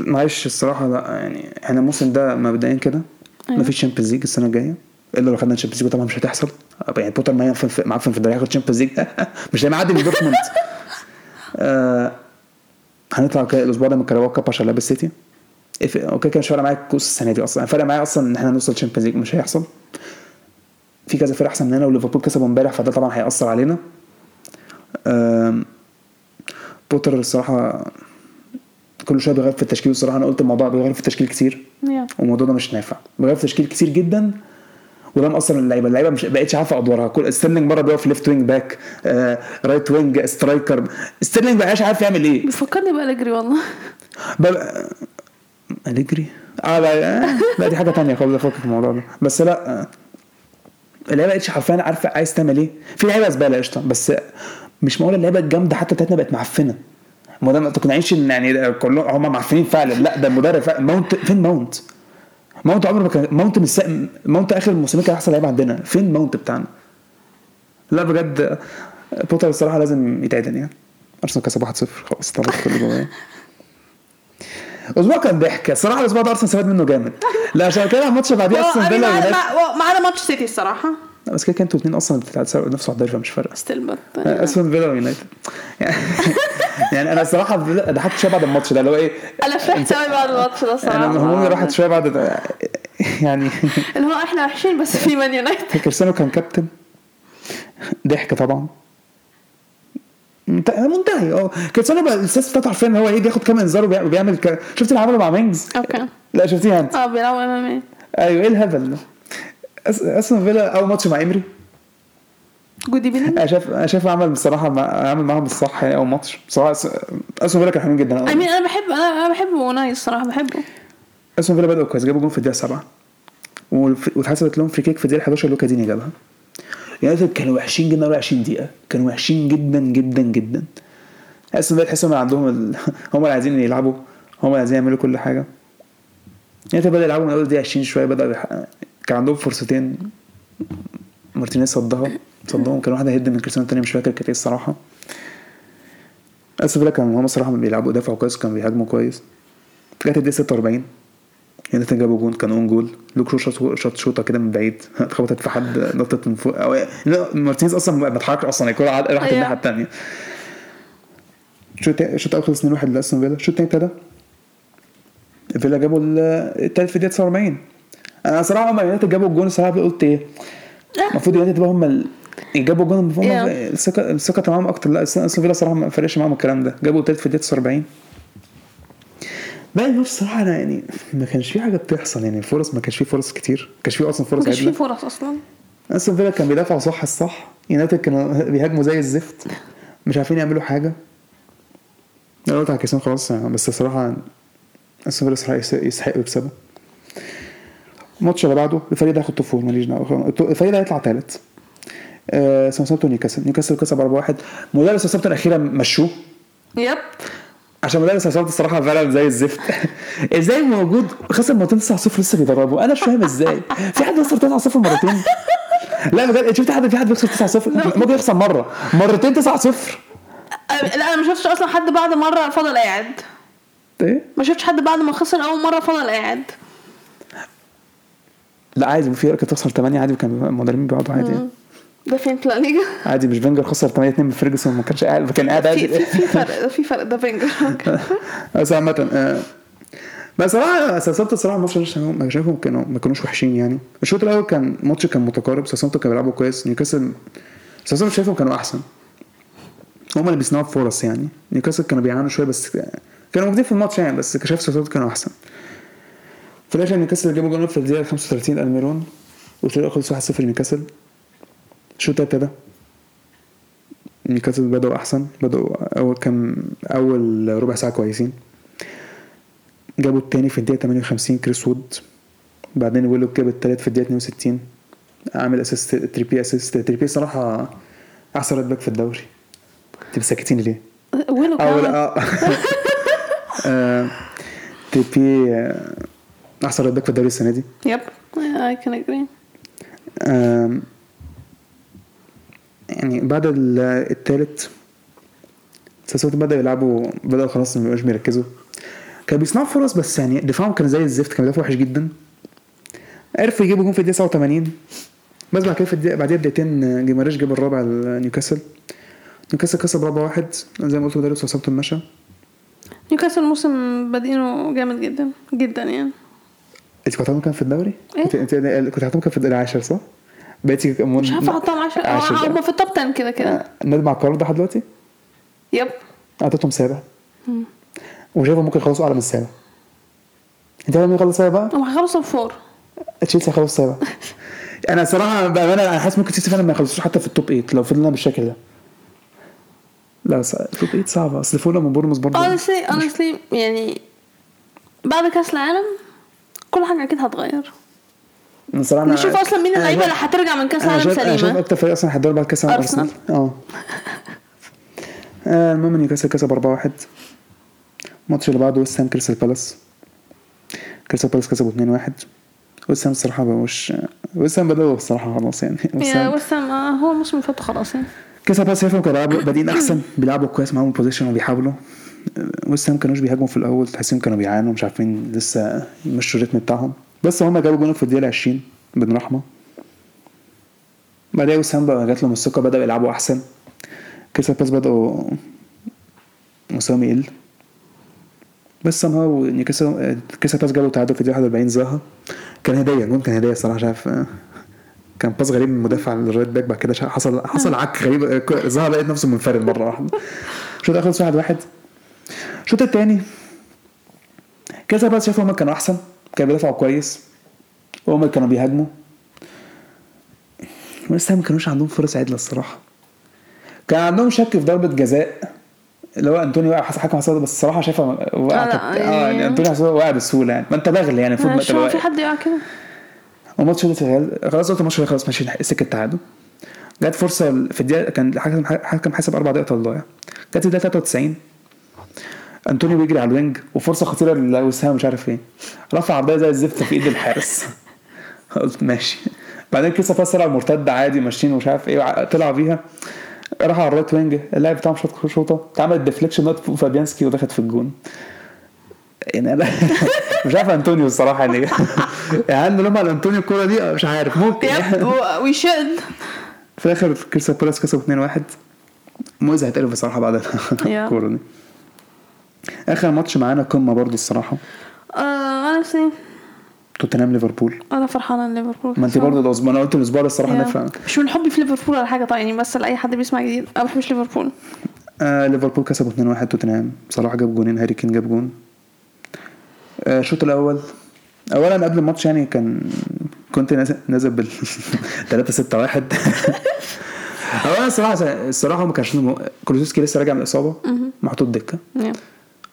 معلش الصراحة لا يعني إحنا الموسم ده مبدئيا كده مفيش Champions League السنة الجاية. إلا لو خدنا Champions League طبعا مش هتحصل. يعني بوتر ما معفن في الدوري ياخد Champions League مش هيعدي من دورتموند. [laughs] آه هنطلع الأسبوع ده من Carabao Cup عشان لعب السيتي. okay كان مش فارق معايا الكؤوس السنة دي أصلا. فارق معايا أصلا إن إحنا نوصل Champions League مش هيحصل. في كذا فرق أحسن مننا وليفربول كسبوا امبارح فده طبعا هيأثر علينا. بوتر الصراحة كل شوية بيغير في التشكيل. الصراحة أنا قلت الموضوع بيغير في التشكيل كتير. Yeah والموضوع ده مش نافع. بيغير في تشكيل كتير جدا وده مأثر من اللعيبة. اللعيبة مش بقتش عارفة أدوارها. كل ستيرلينج مرة بيقف left wing back آه right wing striker ستيرلينج بقاش عارف يعمل إيه. بيفكرني بأليجري والله. أليجري؟ آه لا آه، لا دي حاجة تانية خالص أفكك في الموضوع ده. بس لا آه، اللعيبه بقتش حرفيا عارفة عايز تعمل إيه. في لعيبه زباله قشطة. بس مش معقول اللعيبه الجامدة حتى بتاعتنا بقت معفنة. ما ده ما تقنعنيش إن يعني كلهم هم معفنين فعلا. لا ده المدرب فعلا. ماونت فين ماونت؟ ماونت عمره ما كان ماونت الس... ماونت آخر الموسمين كان أحسن لعيب عندنا. فين ماونت بتاعنا؟ لا بجد آه، بوتر الصراحة لازم يتعدل يعني. أرسنال كسب 1-0 خلاص طلعت كل جوايا الأسبوع كان ضحك الصراحه الأسبوع ده أرسنال استفاد منه جامد. [laughs] لا عشان كده الماتش اللي بعديه أمين فيلا مع- معانا ماتش سيتي الصراحة. لا، بس كده أنتوا الاثنين أصلا نفسه على الدوري فمش فارقة. still but أستون فيلا ويونايتد [laughs] يعني- أنا الصراحة ضحكت شوية بعد الماتش ده اللي هو إيه أنا فرحت قوي بعد الماتش ده أنا الصراحة همومي راحت شوية بعد. يعني اللي هو إحنا وحشين بس في مان يونايتد. كريستيانو كان كابتن. ضحك طبعا. منتهي. أه. كريستيانو بقى السياسة بتاعته حرفيا إن هو إيه بياخد كام انذار وبيع- وبيعمل ك... شفت اللي عمله مع مينجز؟ okay. لا شفتيها أنت؟ أه بيلعبوا MMA أيوه إيه الهبل ده؟ أستون فيلا أول ماتش مع امري good evening أنا شايف أنا شايف عمل بصراحة مع... عمل معاهم الصح يعني أول ماتش. بصراحة أستون فيلا كانوا حلوين جدا. I mean أنا بحب أنا أنا بحب اوناي الصراحة بحبه. أستون فيلا بدأوا كويس جابوا جون في الدقيقة 7 والف- واتحسبت لهم free kick في الدقيقة 11 لوكا ديني جابها. يونايتد كانوا وحشين جدا اول 20 دقيقة. كانوا وحشين جدا جدا جدا. استون فيلا تحسهم عندهم ال... [laughs] هم اللي عايزين يلعبوا. هم اللي عايزين يعملوا كل حاجة. يونايتد بدأ يلعبوا من أول دقيقة 20 شوية بدأ يح... كان عندهم فرصتين. مارتينيز صدها. صدهم. كان واحدة head من كريستيانو التانية مش فاكر كانت إيه الصراحة. استون فيلا كانوا هم الصراحه بيلعبوا دفعوا كويس كانوا بيهاجموا كويس. جت الدقيقة 46 يونايتد جابوا جون كان own goal لوك شو شاط شوطة كده من بعيد. اتخبطت في حد نطت من فوق. أو لا مارتينيز أصلا ما اتحركش أصلا. الكوره راحت أيوة. الناحية الثانية الشوط الشوط الأول خلص 2-1 لأستون فيلا. الشوط الثاني ابتدى فيلا جابوا ال- التالت في الدقيقة 49 أنا صراحة هم يونايتد جابوا الجون الصراحه قلت إيه؟ المفروض يونايتد بقى هم ال- جابوا هم Yeah. الثقه الثقة معاهم أكتر. لا استون فيلا صراحة ما فرقش معاهم الكلام ده. جابوا التالت في الدقيقة 49 باقي الماتش الصراحة أنا يعني ما كانش في حاجة بتحصل يعني فرص ما كانش في فرص كتير. ما كانش في أصلا فرص ما كانش في فرص أصلا. أستون فيلا كان بيدافعوا صح الصح. يونايتد كانوا بيهاجموا زي الزفت. مش عارفين يعملوا حاجة. أنا قلت على كريستيانو خلاص يعني بس الصراحة أستون فيلا الصراحة يس- يستحقوا يكسبوا الماتش اللي بعده الفريق ده هياخد four ماليش دعوة. الفريق ده هيطلع ثالث آه ساوثهامبتون نيوكاسل. نيوكاسل كسب 4-1 مدرب ساوثهامبتون أخيرا مشوه. yep. عشان مدرب ساوثهامبتون الصراحة فعلا زي الزفت. [laughs] إزاي موجود؟ خسر مرتين 9-0 لسه بيدربه أنا مش فاهم إزاي. في حد يخسر 9-0 مرتين؟ [laughs] لا بجد. شفت حد في حد بيخسر 9-0 ممكن يخسر مرة. مرتين 9-0 أه، لا أنا ما شفتش أصلا حد بعد مرة فضل قاعد. إيه؟ ما شفتش حد بعد ما خسر أول مرة فضل قاعد. لا عادي. في كانت تخسر 8 عادي وكان المدربين بيقعدوا عادي. يعني. ده فين في لا ليجا عادي مش فينجر خسر 8 2 من فيرجسون ما كانش قاعد كان قاعد عادي. في فرق [laughs] في فرق ده فينجر [laughs] بس عامة آه، بس صراحة ساوثهامبتون الصراحة الماتش ده شايفهم- كانوا ما كانوش وحشين يعني. الشوط الأول كان ماتش كان متقارب ساوثهامبتون كانوا بيلعبوا كويس نيوكاسل ساوثهامبتون شايفهم كانوا أحسن. هما اللي بيصنعوا فرص يعني. نيوكاسل كانوا بيعانوا شوية بس كانوا موجودين في الماتش يعني بس شايف ساوثهامبتون كانوا أحسن. في الآخر نيوكاسل جابوا جول في الدقيقة 35 ألميرون والفريق خلص 1-0 نيوكاسل الشوط ابتدى نيوكاسل بدأوا أحسن بدأوا أول كام أول ربع ساعة كويسين. جابوا التاني في الدقيقة 58 كريس وود. بعدين ويلوك جاب التالت في الدقيقة 62 عامل assist تريبي assist. تريبي صراحة أحسن right back في الدوري. تبقى ساكتين ليه؟ أول كمان. آه. [laughs] آه، تريبي آه، أحسن right back في الدوري السنة دي. yep اي كان يعني بعد ال- التالت ساوثهامبتون بدأوا يلعبوا بدأوا خلاص ما بقوش بيركزوا. كانوا بيصنعوا فرص بس يعني دفاعهم كان زي الزفت كان بيدافعوا وحش جدا. عرفوا يجيبوا جون في الدقيقة 89 بس بعد كده في الدقيقة بعديها بدقيقتين جيماريش جاب الرابع لنيوكاسل نيوكاسل. كسب رابع واحد. زي ما قلت مدرب ساوثهامبتون مشى نيوكاسل الموسم بادئينه جامد جدا جدا يعني. انت كنت كام في الدوري؟ انت انت كنت هتحطهم كام في الدوري؟ العاشر صح؟ بقيتي. مش عارفة احطهم 10 عاشر. هم في ال top 10 كده كده. ندم على القرار ده لحد دلوقتي؟ yep. اعطيتهم سابع. وشايفهم ممكن يخلصوا أعلى من السابع. أنت عارف مين يخلص سابع بقى؟ هم هيخلصوا ب four تشيلسي هيخلص سابع. [laughs] أنا صراحة بأمانة أنا حاسس ممكن تشيلسي فعلا ما يخلصوش حتى في ال top 8 لو فضلنا بالشكل ده. لا ص- ال top 8 صعبة. أصل فولهام وبورنموث برضه honestly honestly يعني بعد كأس العالم كل حاجة أكيد هتغير. أنا صراحة نشوف أصلا مين اللعيبة اللي هترجع من كأس أنا العالم شايف أنا شايف سليمه أكتر فريق أصلا هيتدرب بعد كأس العالم. أرسنال. آه. آه، المهم نيوكاسل كسب 4-1 الماتش اللي بعده ويست هام كريستال بالاس. كريستال بالاس كسبوا 2-1 ويست هام الصراحة مش ويست هام بدأوا الصراحة خلاص يعني. هام وسام آه، هو الموسم اللي فات خلاص يعني. كريستال بالاس شايفهم كانوا بادئين أحسن [clears throat] بيلعبوا كويس معاهم possession وبيحاولوا. آه، هام كانوش بيهاجموا في الأول تحسهم كانوا بيعانوا مش عارفين لسه يمشوا ال rhythm بتاعهم. بس هم جابوا جون في الدقيقة 20 بن رحمة. بعدها ويست هام بقى جات لهم الثقة بدأوا يلعبوا أحسن. كريستال بالاس بدأوا مستواهم يقل. بس somehow نيوكاسل كريستال بالاس جابوا تعادل في الدقيقة 41 زاها كان هديه الجون كان هديه الصراحه شايف آه، كان pass غريب من المدافع لل right back بعد كده حصل حصل عك غريب آه، ظهر لقيت نفسه منفرد مرة واحدة. الشوط الأول خلص واحد. واحد الشوط الثاني كريستال بالاس شافوا هم كانوا أحسن. كانوا بيدافعوا كويس. وهم كانوا بيهاجموا. بس ما كانوش عندهم فرص عدلة الصراحة. كان عندهم شك في ضربة جزاء اللي هو أنتوني وقع حكم حسب بس الصراحة شايفها وقع لا، كانت- آه يعني- يعني أنتوني حسب وقع بسهولة يعني. ما أنت بغل يعني المفروض ما تبقى في حد يقع كده؟ وماتش الريال خلاص قلت الماتش خلاص ماشي سكة تعادل. جت فرصة في الدقيقة كان الحكم حكم حسب أربع دقائق ضايع جت في الدقيقة 93 انطونيو بيجري على ال wing وفرصة خطيرة لوست هام مش عارف إيه. رفع عرضيه زي الزفت في إيد الحارس. قلت [laughs] ماشي. بعدين كريستال بالاس طلع مرتد عادي ماشيين ومش عارف إيه طلع بيها. راح على ال right wing. اللاعب بتاعهم شاط شوطة. اتعملت deflection نطت فوق فابيانسكي ودخلت في الجون. يعني أنا [laughs] مش عارف انطونيو الصراحة يعني. [laughs] يعني لما على انطونيو الكورة دي؟ مش عارف ممكن. we should في الآخر كريستال بالاس كسبوا 2-1 مويز هيتقلب بصراحة بعد الكورة دي. آخر ماتش معانا قمه برضو الصراحة. أنا سي توتنهام ليفربول. أنا فرحانة إن ليفربول ما أنت. برضه الأسبوع أنا قلت الأسبوع ده الصراحة. نفع مش من حبي في ليفربول ولا حاجة طيب يعني بس لأي حد بيسمع جديد أنا ما بحبش ليفربول. آه ليفربول كسبوا 2-1 توتنهام. صلاح جاب جونين هاري كين جاب جون. آه الشوط الأول. اولا قبل الماتش يعني كان كنت نازل- بال 3 6 1 اولا الصراحة الصراحة ما كانش كولوسيفسكي لسه راجع من الإصابة. محطوط دكة.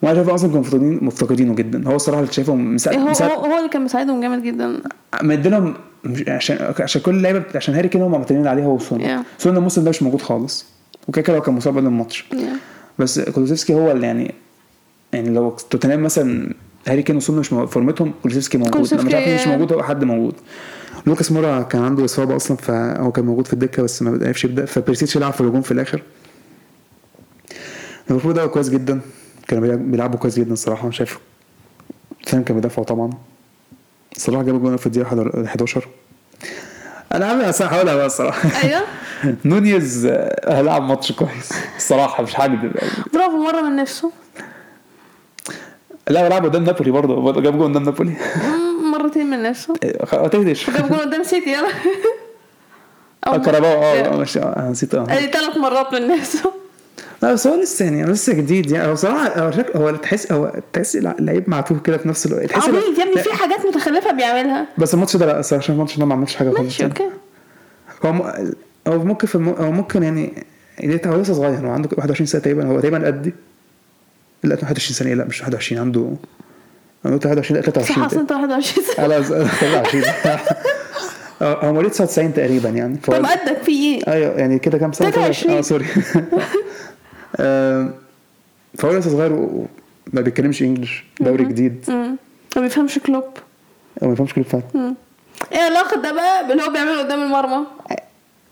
وأنا شايف أصلا كانوا مفتقدين مفتقدينه جدا. هو الصراحة اللي شايفه مساعد إيه هو مساعد هو هو اللي كان مساعدهم جامد جدا. مديلهم مش عشان عشان كل اللعيبه عشان هاري كين هم معتمدين عليه هو وسون Yeah. سون الموسم ده مش موجود خالص. وكده كده هو كان مصاب قبل الماتش. Yeah. بس كولوسيفسكي هو اللي يعني يعني لو توتنهام مثلا هاري كين وسون مش فورمتهم كولوسيفسكي موجود. أنا مش عارف مين مش كولوسيفسكي- موجود هو حد موجود. لوكاس مورا كان عنده إصابة أصلا فهو كان موجود في الدكة بس ما عرفش يبدأ. فبيريسيتش لعب في الهجوم في الآخر. ليفربول ده كويس جدا. كانوا بيلعب- بيلعبوا كويس جدا الصراحه أنا شايف توتنهام كانوا بيدافعوا طبعا. صلاح جاب جول في الدقيقة 11 أنا عامل أصلا هقولها بقى الصراحه أيوه. [laughs] نونيز آه، هيلعب ماتش كويس. الصراحه مش هكذب يعني. برافو مرة من نفسه. لا بيلعب قدام نابولي برضه. جاب جول قدام نابولي. مرتين من نفسه. [laughs] خ- ما تهدش. جاب جول قدام سيتي يلا. آه، كهرباء آه [laughs] آه، نسيت. آه. ثلاث مرات من نفسه. لا بس هو لسه يعني لسه جديد يعني. هو بصراحة هو شك... هو تحس هو تحس لعيب معتوه كده في نفس الوقت. تحس عبيط يا ابني في حاجات متخلفة بيعملها. بس الماتش ده لا الصراحه عشان الماتش ده ما عملش حاجة خالص ماشي أوكي. هو م... هو ممكن في الم... هو ممكن يعني هو لسه صغير هو عنده 21 سنة تقريبا. هو تقريبا قدي لا 21 سنة إيه؟ لا مش 21 عنده أنا قلت 21 لا صح 23 اصل أنت 21 سنة. لا 23 آه، [laughs] هو مواليد 99 تقريبا يعني. طب قدك في إيه؟ أيوه يعني كده كام سنة؟ 23. آه sorry. [laughs] فهو لسه صغير وما بيتكلمش English دوري جديد. ما بيفهمش كلوب ما يفهمش كل فات مم. إيه علاقة ده بقى باللي هو بيعمله قدام المرمى؟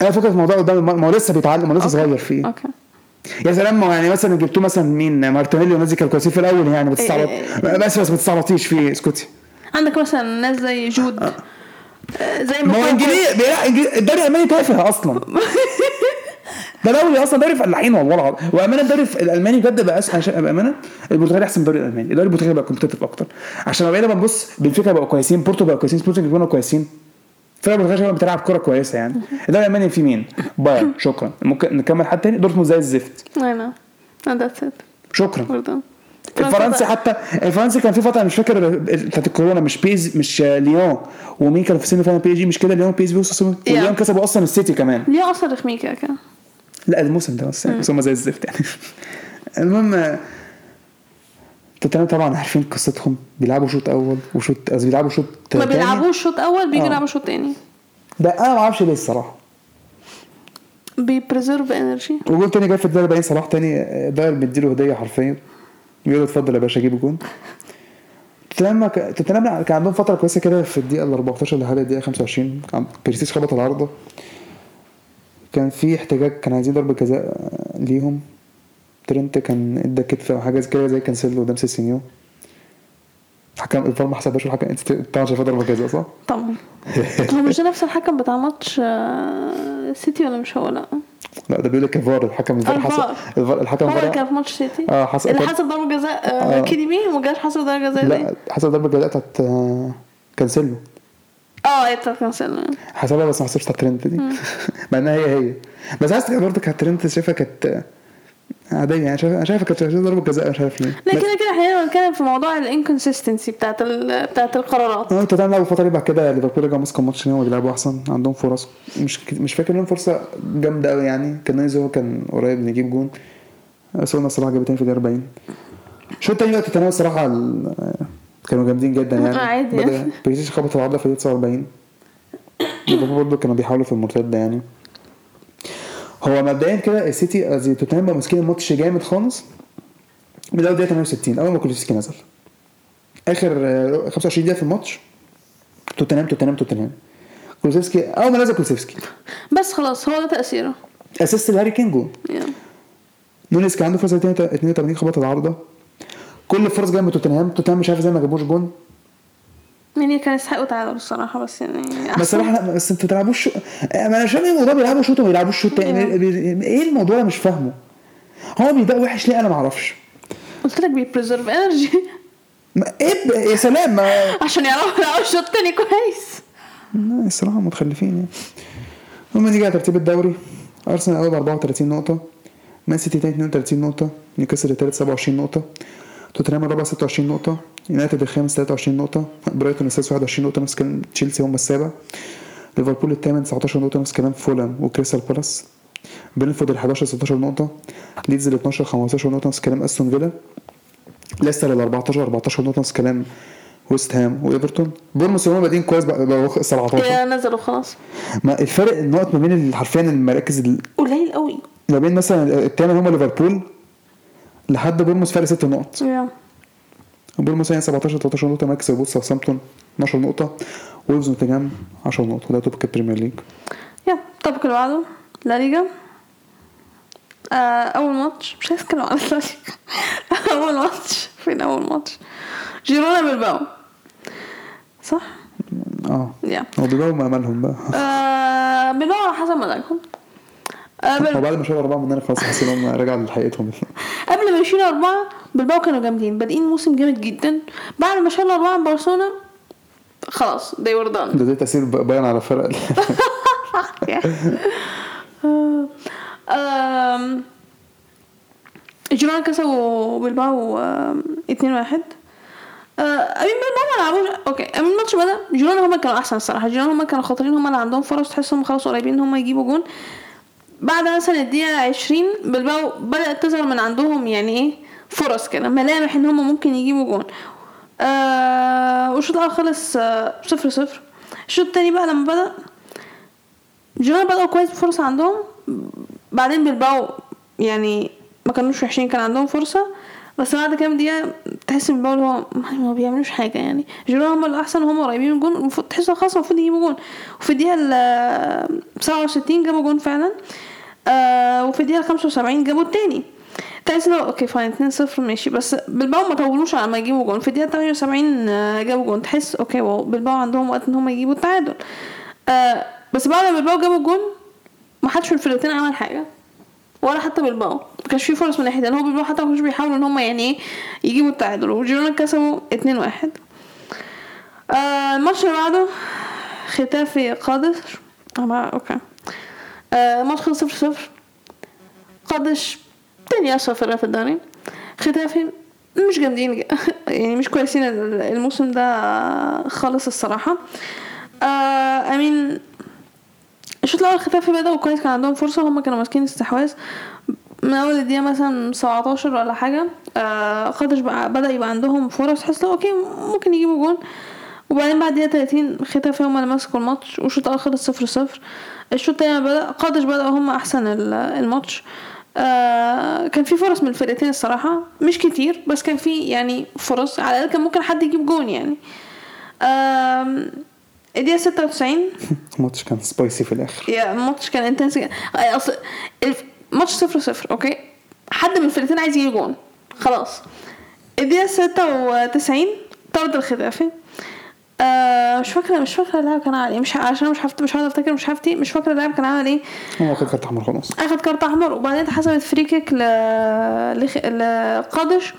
أنا فكرة الموضوع قدام الم- ما هو لسه بيتعلم هو لسه. صغير فيه okay يا سلام يعني مثلا جبتوه مثلا مين مارتينيلي والناس دي كانوا كويسين في الأول يعني بتستعبط إيه. بس بس ما تستعبطيش فيه اسكتي عندك مثلا ناس زي جود آه، زي ما هو. إنجليزي الدوري الألماني تافه أصلا [laughs] ده دوري أصلا دوري فلاحين والله العظيم. وأمانة الدوري في- الألماني بجد بقى أس- عشان بأمانة البرتغالي أحسن من الدوري الألماني. الدوري البرتغالي بقى competitive أكتر. عشان بقينا بنبص بنفيكا بقوا كويسين بورتو بقوا كويسين سبورتنج بقوا كويسين. الفرقه البرتغاليه شباب بتلعب كورة كويسة يعني. الدوري الألماني فيه مين؟ بايرن. شكرا. ممكن نكمل حد تاني؟ دورتموند زي الزفت. شكرا. الفرنسي حتى الفرنسي كان في فترة مش فاكر بتاعت الكورونا مش بيز مش ليون. ومين كان في semi final PSG مش كده؟ ليون PSG وليون كسبوا أصلا السيتي كمان. ليه أصلا رخمين كده كده. لا الموسم ده بس بس هم زي الزفت يعني. [laughs] المهم توتنهام طبعا عارفين قصتهم. بيلعبوا شوط أول وشوط قصدي بيلعبوا شوط ما. بيلعبوش شوط أول بيجي آه. يلعبوا شوط تاني. ده أنا ما أعرفش ليه الصراحة. بي preserve energy وجول تاني جاي في الدقيقه 40 صلاح تاني داير مديله هدية حرفيا. بيقول له اتفضل يا باشا جيب جون. توتنهام توتنهام كان عندهم فترة كويسة كده في الدقيقة ال 14 لحد الدقيقة 25 كان بيريسيتش خبط العارضة. كان في احتجاج كان عايزين ضربة جزاء ليهم ترنت كان إدى كتف أو حاجة كده زي كانسيلو قدام سيسينيون حكم الفار ما حسبهاش والحكم انت طبعا شايفها ضربة جزاء صح؟ طبعا [laughs] هو مش ده نفس الحكم بتاع ماتش آه، سيتي ولا مش هو لا لا ده بيقول لك الفار الحكم الفار. حسب الفار- الحكم الفار كان في ماتش سيتي آه حسب اللي حسب ضربة جزاء آه، آه. KDB وما جاش حسب ضربة جزاء لا؟ حسب ضربة جزاء بتاعت آه، كانسيلو آه هي بتاعت كانسيلو حسبها بس ما حسبش بتاعت ترنت دي. [laughs] مع إنها هي هي. بس عايز برضه كانت ترنت شايفها كانت عادية. يعني شايفها أنا شايفها كانت ضربة جزاء مش عارف ليه. لا كده كده إحنا بنتكلم في موضوع ال inconsistency بتاعت ال- بتاعت القرارات. آه توتنهام لعبوا فترة بعد كده ليفربول رجعوا مسكوا الماتش هنا وبيلعبوا أحسن عندهم فرص. مش كت- مش فاكر لهم فرصة جامدة قوي يعني. كان نونيز هو كان قريب ان يجيب جون. بس قلنا الصراحة جابتين في الدقيقة 40 الشوط التاني بقى توتنهام الصراحة ال- كانوا جامدين جدا يعني. عادي. بيريسيتش خبط العارضة في الدقيقة 49 ليفربول برضه كانوا بيحاولوا في المرتدة يعني. هو مبدئيا كده السيتي قصدي توتنهام بقوا ماسكين الماتش جامد خالص. من اول دقيقة 68 أول ما كولوسيفسكي نزل. آخر آه، 25 دقيقة في الماتش توتنهام توتنهام توتنهام. كولوسيفسكي أول ما نزل كولوسيفسكي بس خلاص هو ده تأثيره. assist لهاري كين جول يلا. نونيز كان عنده فرصة 82 خبط العارضة. كل الفرص جاية من توتنهام. توتنهام مش عارف إزاي ما جابوش جون. يعني كان يستحقوا تعادل الصراحة بس يعني بس أحسن. صراحة لا، بس أنتوا بتلعبوش أنا مش فاهم إيه الموضوع بيلعبوا شوط وما بيلعبوش شوط تاني. إيه الموضوع أنا مش فاهمه. هو بيبقى وحش ليه؟ أنا ما أعرفش. قلت لك بي preserve energy ما- إيه يا سلام ما [laughs] عشان يعرفوا يلعبوا الشوط التاني كويس. الصراحه متخلفين يعني. المهم نيجي على ترتيب الدوري. أرسنال اول ب 34 نقطة. مان سيتي تاني 32 نقطة. نيوكاسل التالت 27 نقطة. توتنهام الرابع 26 نقطه يونايتد الخامس 23 نقطه برايتون السادس 21 نقطه نفس كلام تشيلسي هم السابع ليفربول الثامن 19 نقطه نفس كلام فولهام وكريستال بالاس برينفورد ال 11 16 نقطه ليدز ال 12 15 نقطه نفس كلام استون فيلا ليستر ال 14 14 نقطه نفس كلام ويست هام وايفرتون بورموس هم بادئين كويس بقى بقوا 17 يا نزلوا خلاص ما الفرق النقط ما بين حرفيا المراكز ال- قليل قوي ما بين مثلا الثامن هم ليفربول لحد بورموس فرق ست نقط. بورموس يعني 17 13 نقطة مركز ال bottom ساوثهامبتون 12 نقطة وولفز نوتنجهام 10 نقط وده top البريمير ليج. yeah الطبق اللي بعده لا ليجا. آه أول ماتش. مش عايز أتكلم عن [laughs] أول ماتش. فين أول ماتش؟ جيرونا بالباو صح؟ آه. يا. هو بيبقوا مالهم بقى. آه بالباو على حسب مزاجهم آه هو بال- بعد ما شالوا أربعة مننا خلاص حاسس إن هم رجعوا لحقيقتهم. قبل ما يشيلوا أربعة بالباو كانوا جامدين. بادئين موسم جامد جدا. بعد ما شالوا أربعة من برشلونة خلاص they were done. ده ده تأثير باين على فرق [laughs] آم، جيرونا كسبوا بالباو آم، اتنين واحد. آه، I mean بالباو ما لعبوش. أوكي I mean الماتش بدأ. جيرونا هما كانوا أحسن الصراحة. جيرونا هما كانوا خطرين هما اللي عندهم فرص تحسهم خلاص قريبين إن هما يجيبوا جون. بعد مثلا الدقيقة 20 بالباو بدأت تظهر من عندهم يعني إيه فرص كده ملامح إن هما ممكن يجيبوا جون. آه والشوط الأول خلص آه صفر صفر. الشوط التاني بقى لما بدأ جيرونا بدأوا كويس بفرصة عندهم. بعدين بالباو يعني ما كانوش وحشين كان عندهم فرصة. بس بعد كام دقيقة تحس بالباو اللي هو ما بيعملوش حاجة يعني. جيرونا هم الأحسن وهم قريبين من الجون المفروض تحسوا خلاص المفروض يجيبوا جون. وفي الدقيقة ال 67 جابوا جون فعلا. آه وفي الدقيقة 75 جابوا التاني. تحس إنه okay fine 2 0 ماشي. بس بالباو ما طولوش على ما يجيبوا جون. في الدقيقة 78 آه، جابوا جون. تحس okay wow بالباو عندهم وقت إن هم يجيبوا التعادل. آه بس بعد ما بالباو جابوا جون ما حدش الفرقتين عمل حاجة. ولا حتى بالباو ما كانش في فرص من ناحية لأن هو بالباو حتى ما بيحاولوا إن هم يعني إيه يجيبوا التعادل. وجيرونا كسبوا 2 1 آه الماتش اللي بعده ختافي قادش آه أوكي. آه خلص 0 0 قادش تاني فرقه في الدوري ختافي مش جامدين. [laughs] يعني مش كويسين الموسم ده خالص الصراحة. آه أمين الشوط الأول ختافي بدأوا كويس كان عندهم فرصة هم كانوا ماسكين استحواذ. من أول الدقيقة مثلا 17 ولا حاجة آه قادش بدأ يبقى عندهم فرص. حس okay ممكن يجيبوا جون. وبعدين بعد دقيقة 30 ختافي هم اللي مسكوا الماتش والشوط الأول خلص 0 0 الشوط التاني بدا قادش بدأوا هم أحسن الماتش. آه كان في فرص من الفرقتين الصراحة. مش كتير بس كان في يعني فرص. على الأقل كان ممكن حد يجيب جون يعني. آه الدقيقة ستة وتسعين. [laughs] الماتش كان spicy في الآخر. yeah الماتش كان intense أصل الماتش صفر صفر أوكي؟ حد من الفرقتين عايز يجيب جون. خلاص. الدقيقة ستة وتسعين طرد الخلافي آه مش فاكره مش فاكرة اللاعب كان عامل إيه. مش عشان مش حفت مش هقدر أفتكر مش هفتي. مش فاكرة اللاعب كان عامل إيه. هو أخد كارت أحمر خلاص. أخد كارت أحمر وبعدين اتحسبت فري كيك ل لخ... لقادش.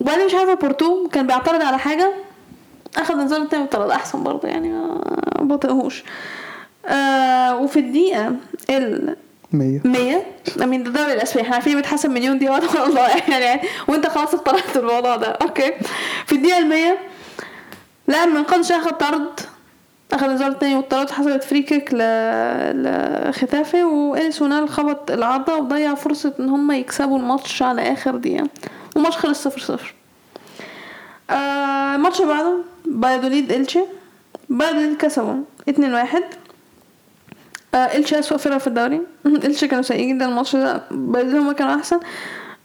وبعدين مش عارفة بورتو كان بيعترض على حاجة. أخد انذار التاني وطرد أحسن برضه يعني ما بطيقهوش. آه وفي الدقيقة ال 100 100 امين ده الدوري الأسباني. إحنا عارفين بيتحسب مليون دي [laughs] والله يعني وأنت خلاص اقتنعت بالموضوع ده. أوكي. في الدقيقة ال 100 لا من قدش اخد طرد. اخد انذار تاني والطرد حصلت فري كيك ل... لختافي واليسونال خبط العارضه وضيع فرصة إن هم يكسبوا الماتش على آخر دقيقة. والماتش خلص صفر صفر. آه الماتش بعده بلد الوليد إلتشي. بلد الوليد كسبوا اتنين واحد. آه إلتشي أسوأ فرقة في الدوري. [laughs] إلتشي كانوا سيئين جدا الماتش ده. بلد الوليد هما كانوا أحسن.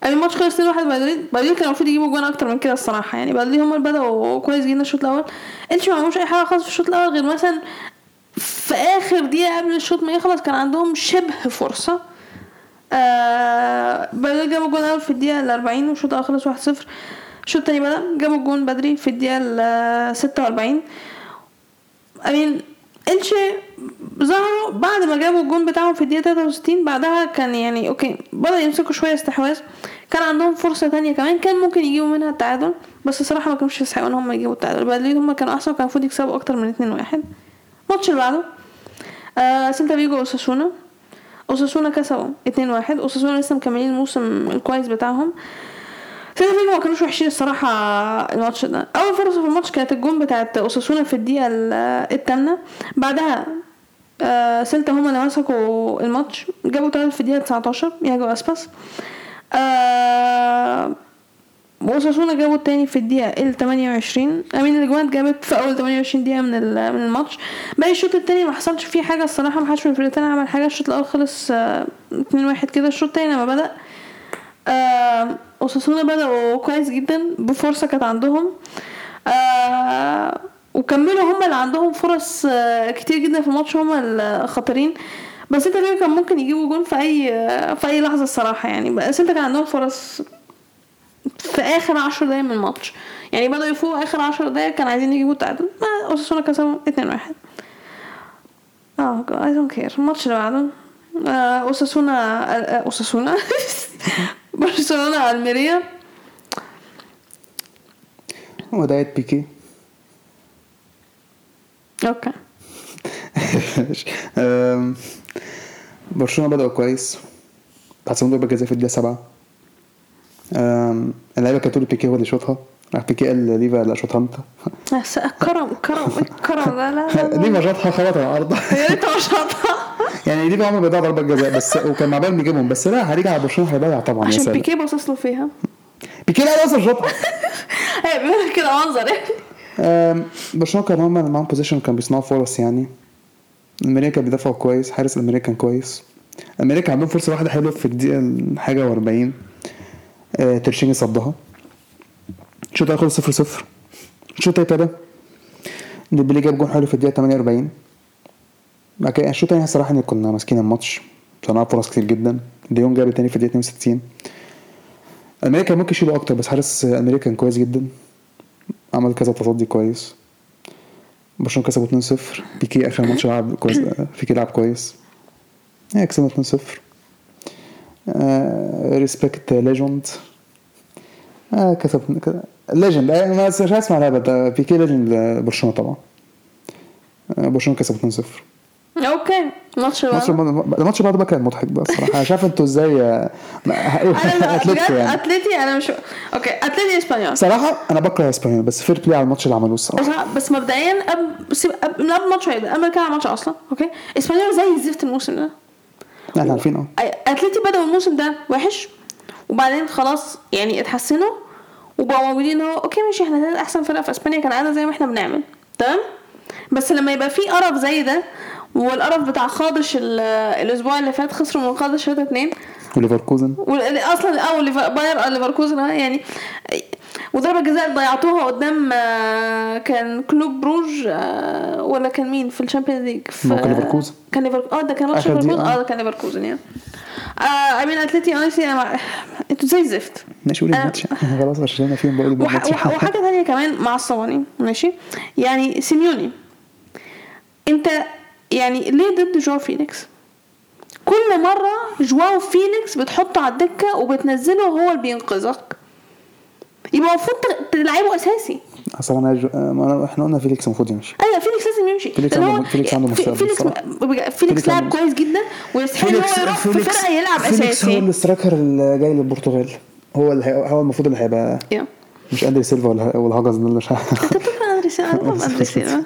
الماتش خلص 2 1 بلد الوليد بلد الوليد كان المفروض يجيبوا اجوان أكتر من كده الصراحة. يعني بلد الوليد هم اللي بدأوا كويس جدا الشوط الأول. التشي ما عملوش أي حاجة خالص في الشوط الأول غير مثلا في آخر دقيقة قبل الشوط ما يخلص كان عندهم شبه فرصة. آه بلد الوليد جابوا جون أول في الدقيقة ال 40 والشوط الأول خلص 1 0 الشوط التاني بدأ جابوا الجون بدري في الدقيقة ال 46 I mean إلتشي ظهروا بعد ما جابوا الجون بتاعهم في الدقيقة 63 بعدها كان يعني okay بدأ يمسكوا شوية استحواذ. كان عندهم فرصة تانية كمان كان ممكن يجيبوا منها التعادل بس الصراحة ما كانوش يستحقوا إن هم يجيبوا التعادل. بعدين هم كانوا أحسن وكان المفروض يكسبوا أكتر من 2 1 الماتش اللي بعده آه سيلتا فيجو اوساسونا أوساسونا كسبوا 2 1 أوساسونا لسه مكملين الموسم الكويس بتاعهم. سيلتا فيجو ما كانوش وحشين الصراحة الماتش ده. أول فرصة في الماتش كانت الجون بتاعت أوساسونا في الدقيقة التامنة. بعدها آه سيلتا هما اللي مسكوا الماتش. جابوا تعادل في الدقيقة 19 ياجو أسباس. آه جابوا التاني في الدقيقة ال 28 I mean الأجوان جابت في أول 28 دقيقة من من الماتش. باقي الشوط التاني ما حصلش فيه حاجة الصراحة. ما حدش من الفرقتين عمل حاجة. الشوط الأول خلص آه 2 1 كده. الشوط التاني لما بدأ آه اوساسونا بدأوا كويس جدا بفرصة كانت عندهم. آه وكملوا هم اللي عندهم فرص آه كتير جدا في الماتش هم الخطرين. بس انت كان ممكن يجيبوا جون في أي في أي لحظة الصراحة يعني. بس انت كان عندهم فرص في آخر عشر دقايق من الماتش. يعني بدأوا يفوقوا آخر عشر دقايق كانوا عايزين يجيبوا التعادل. اوساسونا كسبوا 2 1 آه اي دونت كير الماتش اللي بعده اوساسونا [laughs] اوساسونا برشلونة الميريا؟ ودايت بيكي. أوكي. برشلونة بدأوا كويس. صندوق ضربة جزاء في الدقيقة سبعة. اللعيبة كانت تقول بيكي هو اللي شاطها راح بيكي قال ليفا لا شوطها انت كرم كرم كرم. لا لا [laughs] ليفا شاطها خبط على الأرض. يا ريت شاطها. يعني ليفا عمره بيضيع ضربات جزاء بس وكان مع بالهم يجيبهم بس لا هرجع على برشلونه هيضيع طبعا عشان بيكي باصص له فيها. بيكي لا أصلا شاطها [laughs] هي بيقول كده منظر. يعني برشلونة كان هم معاهم possession كان بيصنعوا فرص يعني. الميريا كان بيدافعوا كويس حارس الميريا كان كويس. الميريا كان عندهم فرصة واحدة حلوة في الدقيقه حاجة و40 آه ترشيني صدها. الشوط الأول خلص 0 0 الشوط التاني ابتدى. ديمبلي جاب جون حلو في الدقيقة 48 كده الشوط التاني الصراحه إن كنا ماسكين الماتش صنعنا فرص كتير جدا. دي يونج جاب التاني في الدقيقة 62 الميريا كان ممكن يشيلوا أكتر بس حارس الميريا كان كويس جدا. عمل كذا تصدي كويس. برشلونة كسبوا 2-0 بيكي آخر ماتش لعب كويس بيكي لعب كويس. هي كسبنا 2-0 respect legend آه كسب legend آه ما مش هسمع لعبة ده بيكي legend برشلونة طبعا. آه، برشلونة كسب 2-0 okay الماتش اللي الماتش بعده بقى كان مضحك بقى الصراحة. أنا مش عارف أنتوا إزاي آه، ما- [laughs] أنا أتلتيكو يعني. أتلتي أنا مش okay أتلتي إسبانيول. صراحة أنا بكره إسبانيول بس fair play على الماتش اللي عملوه الصراحة. بس- مبدئيا قبل قبل الماتش هيبدا قبل كده على الماتش أصلا okay؟ إسبانيول زي الزفت الموسم ده. إحنا عارفين آه أتلتي بدأوا الموسم ده وحش وبعدين خلاص يعني اتحسنوا وبقوا موجودين هو okay ماشي إحنا تالت أحسن فرقة في إسبانيا كالعاده زي ما إحنا بنعمل تمام؟ بس لما يبقى في قرف زي ده والقرف بتاع قادش ال- الأسبوع اللي فات خسروا من قادش 3 2 وليفركوزن أصلا اول ليفر- باير ليفركوزن آه يعني وضربة جزاء ضيعتوها قدام آه، كان كلوب بروج آه، ولا كان مين في ال Champions League في كان ليفركوزن. كان ليفر آه ده كان ماتش ليفركوزن. آه ده كان ليفركوزن يعني I mean اتلتي أنا مع- أنتوا زي الزفت ماشي قولي آه. الماتش [laughs] خلاص عشان فيهم بقول. الماتش وح... وحاجة تانية كمان معصباني ماشي يعني سيميوني أنت يعني ليه ضد جواو فيليكس كل مرة جواو فيليكس بتحطه على الدكة وبتنزله وهو اللي بينقذك. يبقى المفروض تلعبه أساسي. أصل أنا جو... ما إحنا قلنا فيليكس المفروض يمشي. أيوه فيليكس لازم يمشي. فيليكس عنده- هو- فيليكس عنده مستقبل فيليكس. فيليكس فيليكس لاعب كويس جدا ويستحق إن هو يروح في فرقة يلعب فيليكس هو اساسي ال striker اللي جاي للبرتغال. هو اللي. هو المفروض اللي هيبقى. مش أندري سيلفا ولا هاجز ده اللي مش عارف أنت [laughs] بتقول أندري سيلفا أندري سيلفا.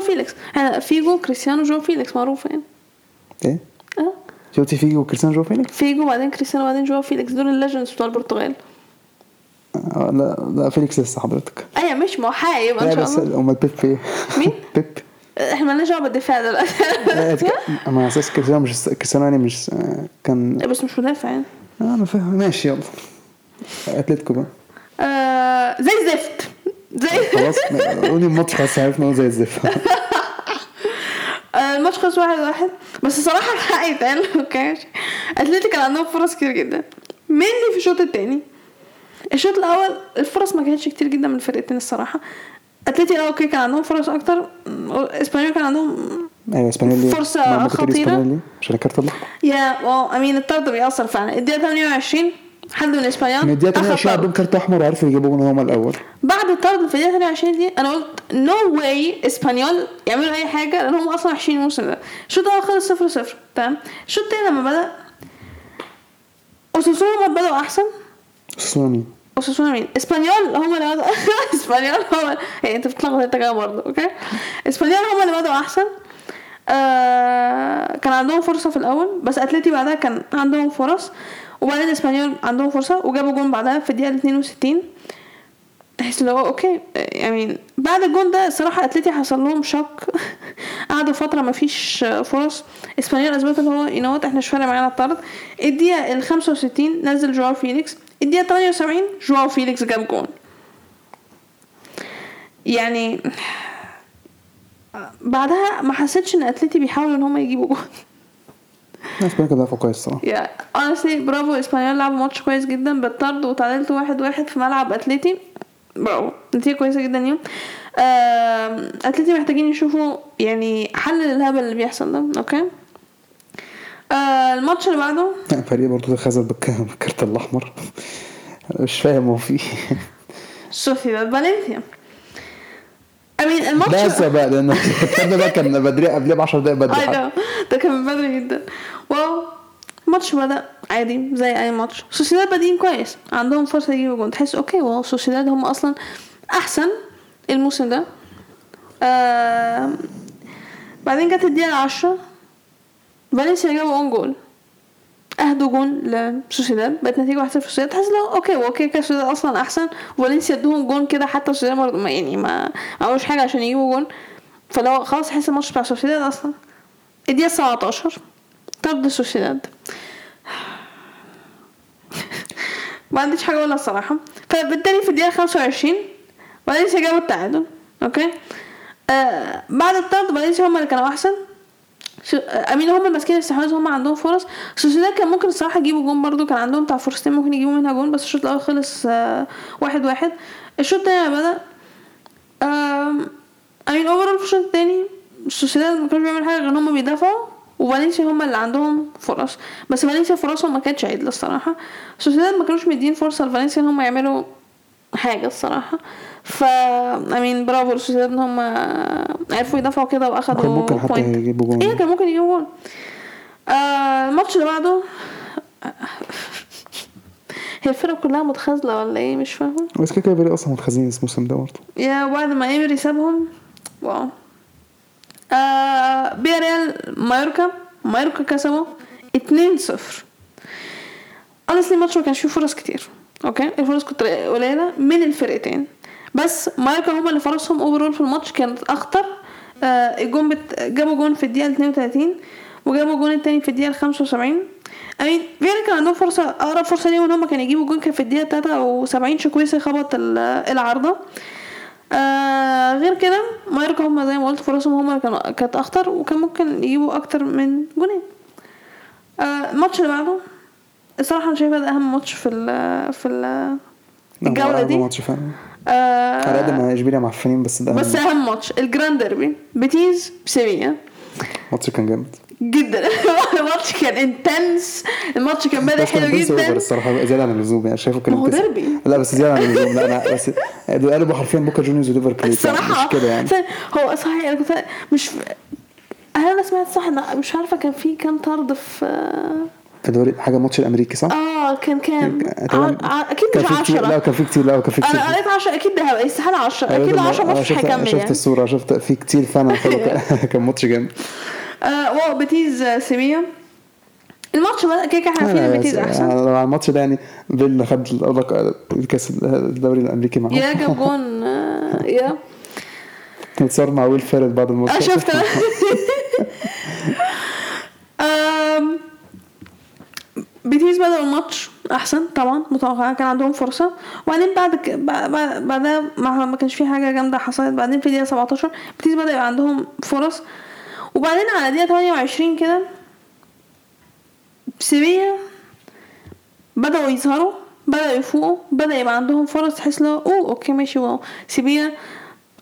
جواو فيليكس يعني فيجو كريستيانو جواو فيليكس معروف يعني إيه آه شفتي فيجو وكريستيانو جو فيليكس؟ فيجو بعدين كريستيانو بعدين جواو فيليكس دول ال legends بتوع البرتغال آه، لا لا فيليكس لسه حضرتك أيوه مش ما هو هيبقى ان شاء بس الله امال بيبي إيه؟ مين؟ بيبي إحنا مالناش دعوه بالدفاع دلوقتي اما أساس كريستيانو مش كريستيانو يعني مش كان بس مش مدافع يعني آه أنا فاهم ماشي يلا اتلتيكو بقى آه زي الزفت زي خلاص قولي الماتش خلاص عرفنا هو زي الزفت. [laughs] آه، الماتش خلص واحد واحد. بس الصراحة الحق يتقال okay اتلتي كان عندهم فرص كتير جدا. mainly في الشوط التاني. الشوط الأول الفرص ما كانتش كتير جدا من الفرقتين الصراحة. اتلتي آه okay كان عندهم فرص أكتر. إسبانيول كان عندهم أيوه اسبانيولي فرصة خطيرة. عشان الكارت الاحمر yeah آه I mean الطرد بيأثر فعلا. الدقيقة 28 حد من اسبانيول من الدقيقه أخد 28 عندهم. كارت أحمر وعرفوا يجيبوا جون هما الأول. بعد الطرد في الدقيقة 28 دي أنا قلت no way إسبانيول يعملوا أي حاجة لأن هم أصلا وحشين الموسم ده. الشوط الأول خلص 0 0 تمام؟ الشوط التاني لما بدأ أوساسونا بدأوا أحسن؟ مين؟ أوساسونا مين؟ إسبانيول هم اللي بدأوا. [laughs] إسبانيول هم يعني أنت بتلخبط انت كده برضه okay؟ إسبانيول هم اللي بدأوا أحسن. آه كان عندهم فرصة في الأول بس أتلتي بعدها كان عندهم فرص. وبعدين اسبانيول عندهم فرصة وجابوا جون بعدها في الدقيقة 62 تحس اللي هو okay يعني بعد الجون ده الصراحة أتلتي حصل لهم shock [laughs] قعدوا فترة ما فيش فرص. إسبانيول اثبت ان هو you know what إحنا مش فارق معانا الطرد. الدقيقة ال 65 نزل جواو فيليكس. الدقيقة 78 جواو فيليكس جاب جون. يعني بعدها ما حسيتش إن أتلتي بيحاولوا إن هم يجيبوا جون. اسبانيول كان دافعوا كويس الصراحه yeah honestly برافو. اسبانيول لعبوا ماتش كويس جدا. بالطرد وتعادلتوا واحد واحد في ملعب اتلتي برافو. نتيجة كويسة جدا اليوم آم، اتلتي محتاجين يشوفوا يعني حل للهبل اللي بيحصل ده. okay آه، الماتش اللي بعده؟ فريق برضه خزل بالك- بالكارت الأحمر. مش فاهم هو في إيه. سوسيداد فالنسيا. I mean الماتش بس بقى لأن [laughs] الكارت ده كان بدري قبليه ب 10 دقايق بدري. ده كان من بدري جدا. wow الماتش بدأ عادي زي أي ماتش. سوسيداد بادئين كويس. عندهم فرصة يجيبوا جون. تحس okay wow سوسيداد هم أصلا أحسن الموسم ده. آه بعدين جت الدقيقة 10 فالنسيا جابوا own goal اهدوا جون لسوسيداد بقت نتيجة 1-0 سوسيداد تحس لو okay هو كده سوسيداد أصلا أحسن. وفالنسيا ادوهم جون كده حتى سوسيداد ما- يعني ما عملوش حاجة عشان يجيبوا جون. فلو خلاص حس الماتش بتاع سوسيداد أصلا. الدقيقة 17 طرد سوسيداد ما عنديش حاجة أقولها الصراحة. فبالتالي في الدقيقة 25 فالنسيا جابوا التعادل. okay؟ آه بعد الطرد فالنسيا هم اللي كانوا آه، I mean هم ماسكين الاستحواذ هم عندهم فرص. سوسيداد كان ممكن الصراحة يجيبوا جون برضو كان عندهم بتاع فرصتين ممكن يجيبوا منها جون بس الشوط الأول خلص آه واحد واحد. الشوط التاني لما بدأ I mean overall في الشوط التاني سوسيداد ما كانوش بيعملوا حاجة غير إن هم بيدافعوا وفالنسيا هم اللي عندهم فرص. بس فالنسيا فرصهم ما كانتش عدلة الصراحة. سوسيداد ما كانوش مدين فرصة لفالنسيا إن هم يعملوا حاجة الصراحة. ف I mean برافو لسوسيداد إن هم عرفوا يدافعوا كده كان وأخدوا ممكن حتى. يجيبوا جون. إيه كان ممكن يجيبوا جول آه الماتش اللي بعده [laughs] هي الفرقة كلها متخاذلة ولا إيه؟ مش فاهمة. بس كده كده أصلا متخاذلين الموسم ده برضه. yeah بعد ما إيمري سابهم wow. آه فياريال مايوركا مايوركا كسبوا 2-0 honestly الماتش ما كانش فيه فرص كتير. okay؟ الفرص كانت قليلة من الفرقتين. بس مايوركا هما اللي فرصهم overall في الماتش كانت أخطر. آه الجون. جابوا جون في الدقيقة 32 وجابوا جون التاني في الدقيقة 75 I mean فياريال كان عندهم فرصة أقرب فرصة ليهم إن هم كانوا يجيبوا جون كان في الدقيقة 73 تشوكويزي خبط ال- العارضة. آه غير كده مايوركا هم زي ما قلت فرصهم هم اللي كانوا كانت أخطر وكان ممكن يجيبوا أكتر من جونين. آه الماتش اللي بعده الصراحة أنا شايفة ده أهم ماتش في ال في ال الجولة دي. ماتش فعلا. على قد آه ما إشبيليا معفنين بس ده بس أهم أهم ماتش. ال grand derby. بيتيس سيفيا ماتش كان جامد. جدا. [laughs] الماتش كان intense. الماتش كان بادئ حلو جدا. الصراحة. زيادة عن اللزوم يعني شايفه كان هو. ديربي. لا بس زيادة عن اللزوم. لا أنا بس دول قلبوا حرفيا بوكا جونيورز وريفر بليت يعني الصراحة مش كده يعني. هو صحيح. أنا كنت مش هل أنا سمعت صح إن- مش عارفة كان في كام طرد في في دوري حاجة ماتش الأمريكي صح؟ آه كان كام تمام. ع- ع- أكيد مش في كتير لا 10 كان في كتير لا كان في كتير. أنا قريت 10 أكيد ده استحاله 10 أكيد أيوة، 10 أنا ماتش شفت هيكمل شفت يعني. الصورة شفت في كتير فعلا [laughs] كان- ماتش جامد. آه wow بيتيس آه، سيفيا الماتش بدأ كده كده إحنا عارفين بيتيس أحسن. على الماتش ده يعني بيل خد الكاس الدوري الأمريكي معاه yeah جاب [laughs] جون. آه، yeah. اتصور مع ويل فيريل بعد الماتش. آه، شفت. [laughs] آم، بيتيس بدأوا الماتش أحسن طبعا متوقع كان عندهم فرصة. وبعدين بعد ك... بعد بعد- بعدها ما ما كانش في حاجة جامدة حصلت. بعدين في الدقيقه 17 بيتيس بدأ يبقى عندهم فرص. وبعدين على الدقيقه 28 كده سيفيا بدأوا يظهروا بدأوا يفوقوا بدأ يبقى عندهم فرص. تحس لو oh okay ماشي. wow. سيفيا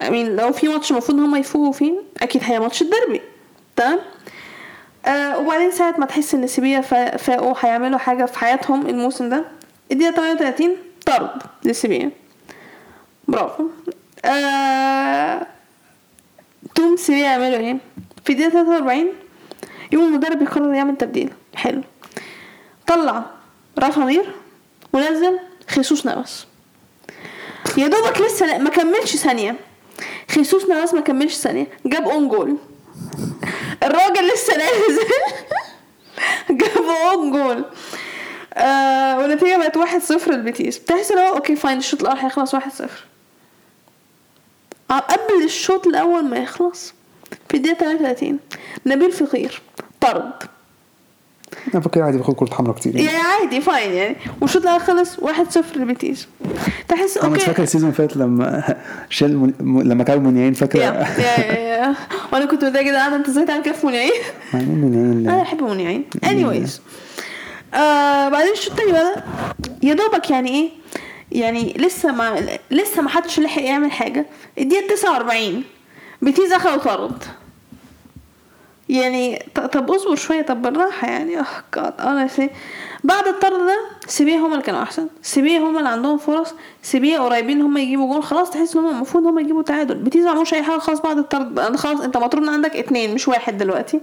I mean لو في ماتش المفروض إن هم يفوقوا فيه أكيد هي ماتش الديربي تمام؟ آه وبعدين ساعة ما تحس إن سيفيا فا- فاقوا هيعملوا حاجة في حياتهم الموسم ده الدقيقة 38 طرد لسيفيا. برافو. آه قوم سيفيا يعملوا إيه؟ في الدقيقة 43 يوم المدرب يقرر يعمل تبديل. حلو. طلع رافا مير ونزل خيسوس نافاس يا دوبك لسه ما كملش ثانية. خيسوس نافاس ما كملش ثانية. جاب own goal الراجل لسه نازل. [laughs] جاب own goal. آه والنتيجة بقت واحد صفر للبيتيس. بتحس إن هو okay fine الشوط الأول هيخلص واحد صفر. آه، قبل الشوط الأول ما يخلص في الدقيقة 33 نبيل فقير طرد. أنا فاكر عادي باخد كرة حمراء كتير. يعني عادي فاين يعني. والشوط الأول خلص واحد صفر للبيتيس تحس أنا مش أوكي. فاكر السيزون فات لما شال من... م- لما كانوا منيعين يا فاكره يا يا يا وأنا كنت متضايقة جدا. أنت إزاي تعمل كده في منيعين مع منيعين أنا بحب منيعين anyways. آه بعدين الشوط التاني بدأ يا دوبك يعني إيه؟ يعني لسه ما لسه ما حدش لحق يعمل حاجة. الدقيقة 49 بيتيس اخذوا طرد يعني طب اصبر شوية طب بالراحة يعني. oh God أنا بعد الطرد ده سيفيا هم اللي كانوا أحسن. سيفيا هم اللي عندهم فرص. سيفيا قريبين هم يجيبوا جول خلاص تحس إن هم المفروض هم يجيبوا تعادل. بيتيس ما أي حاجة خلاص بعد الطرد خلاص أنت مطلوب من عندك اتنين مش واحد دلوقتي.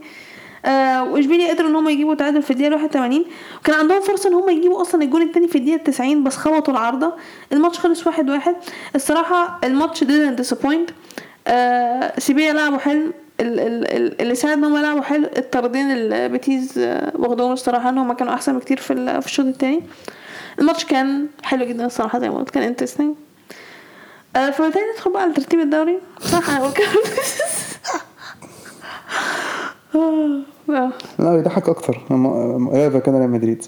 آه وإشبيليا قدروا إن هم يجيبوا تعادل في الدقيقة 81 وكان عندهم فرصة إن هم يجيبوا أصلا الجول التاني في الدقيقة 90 بس خبطوا العارضة. الماتش خلص واحد واحد. الصراحة الماتش didn't disappoint. آه سيفيا لعبوا ال- اللي ساعد إن هم يلعبوا حلو الطردين اللي بيتيس آه، واخدوهم الصراحة إن هم كانوا أحسن بكتير في في الشوط التاني. الماتش كان حلو جدا الصراحة زي ما قلت كان interesting آه فبالتالي ندخل بقى على ترتيب الدوري. صح؟ أنا بقول [laughs] آه،. لا يضحك أكتر. ريال كان ريال مدريد.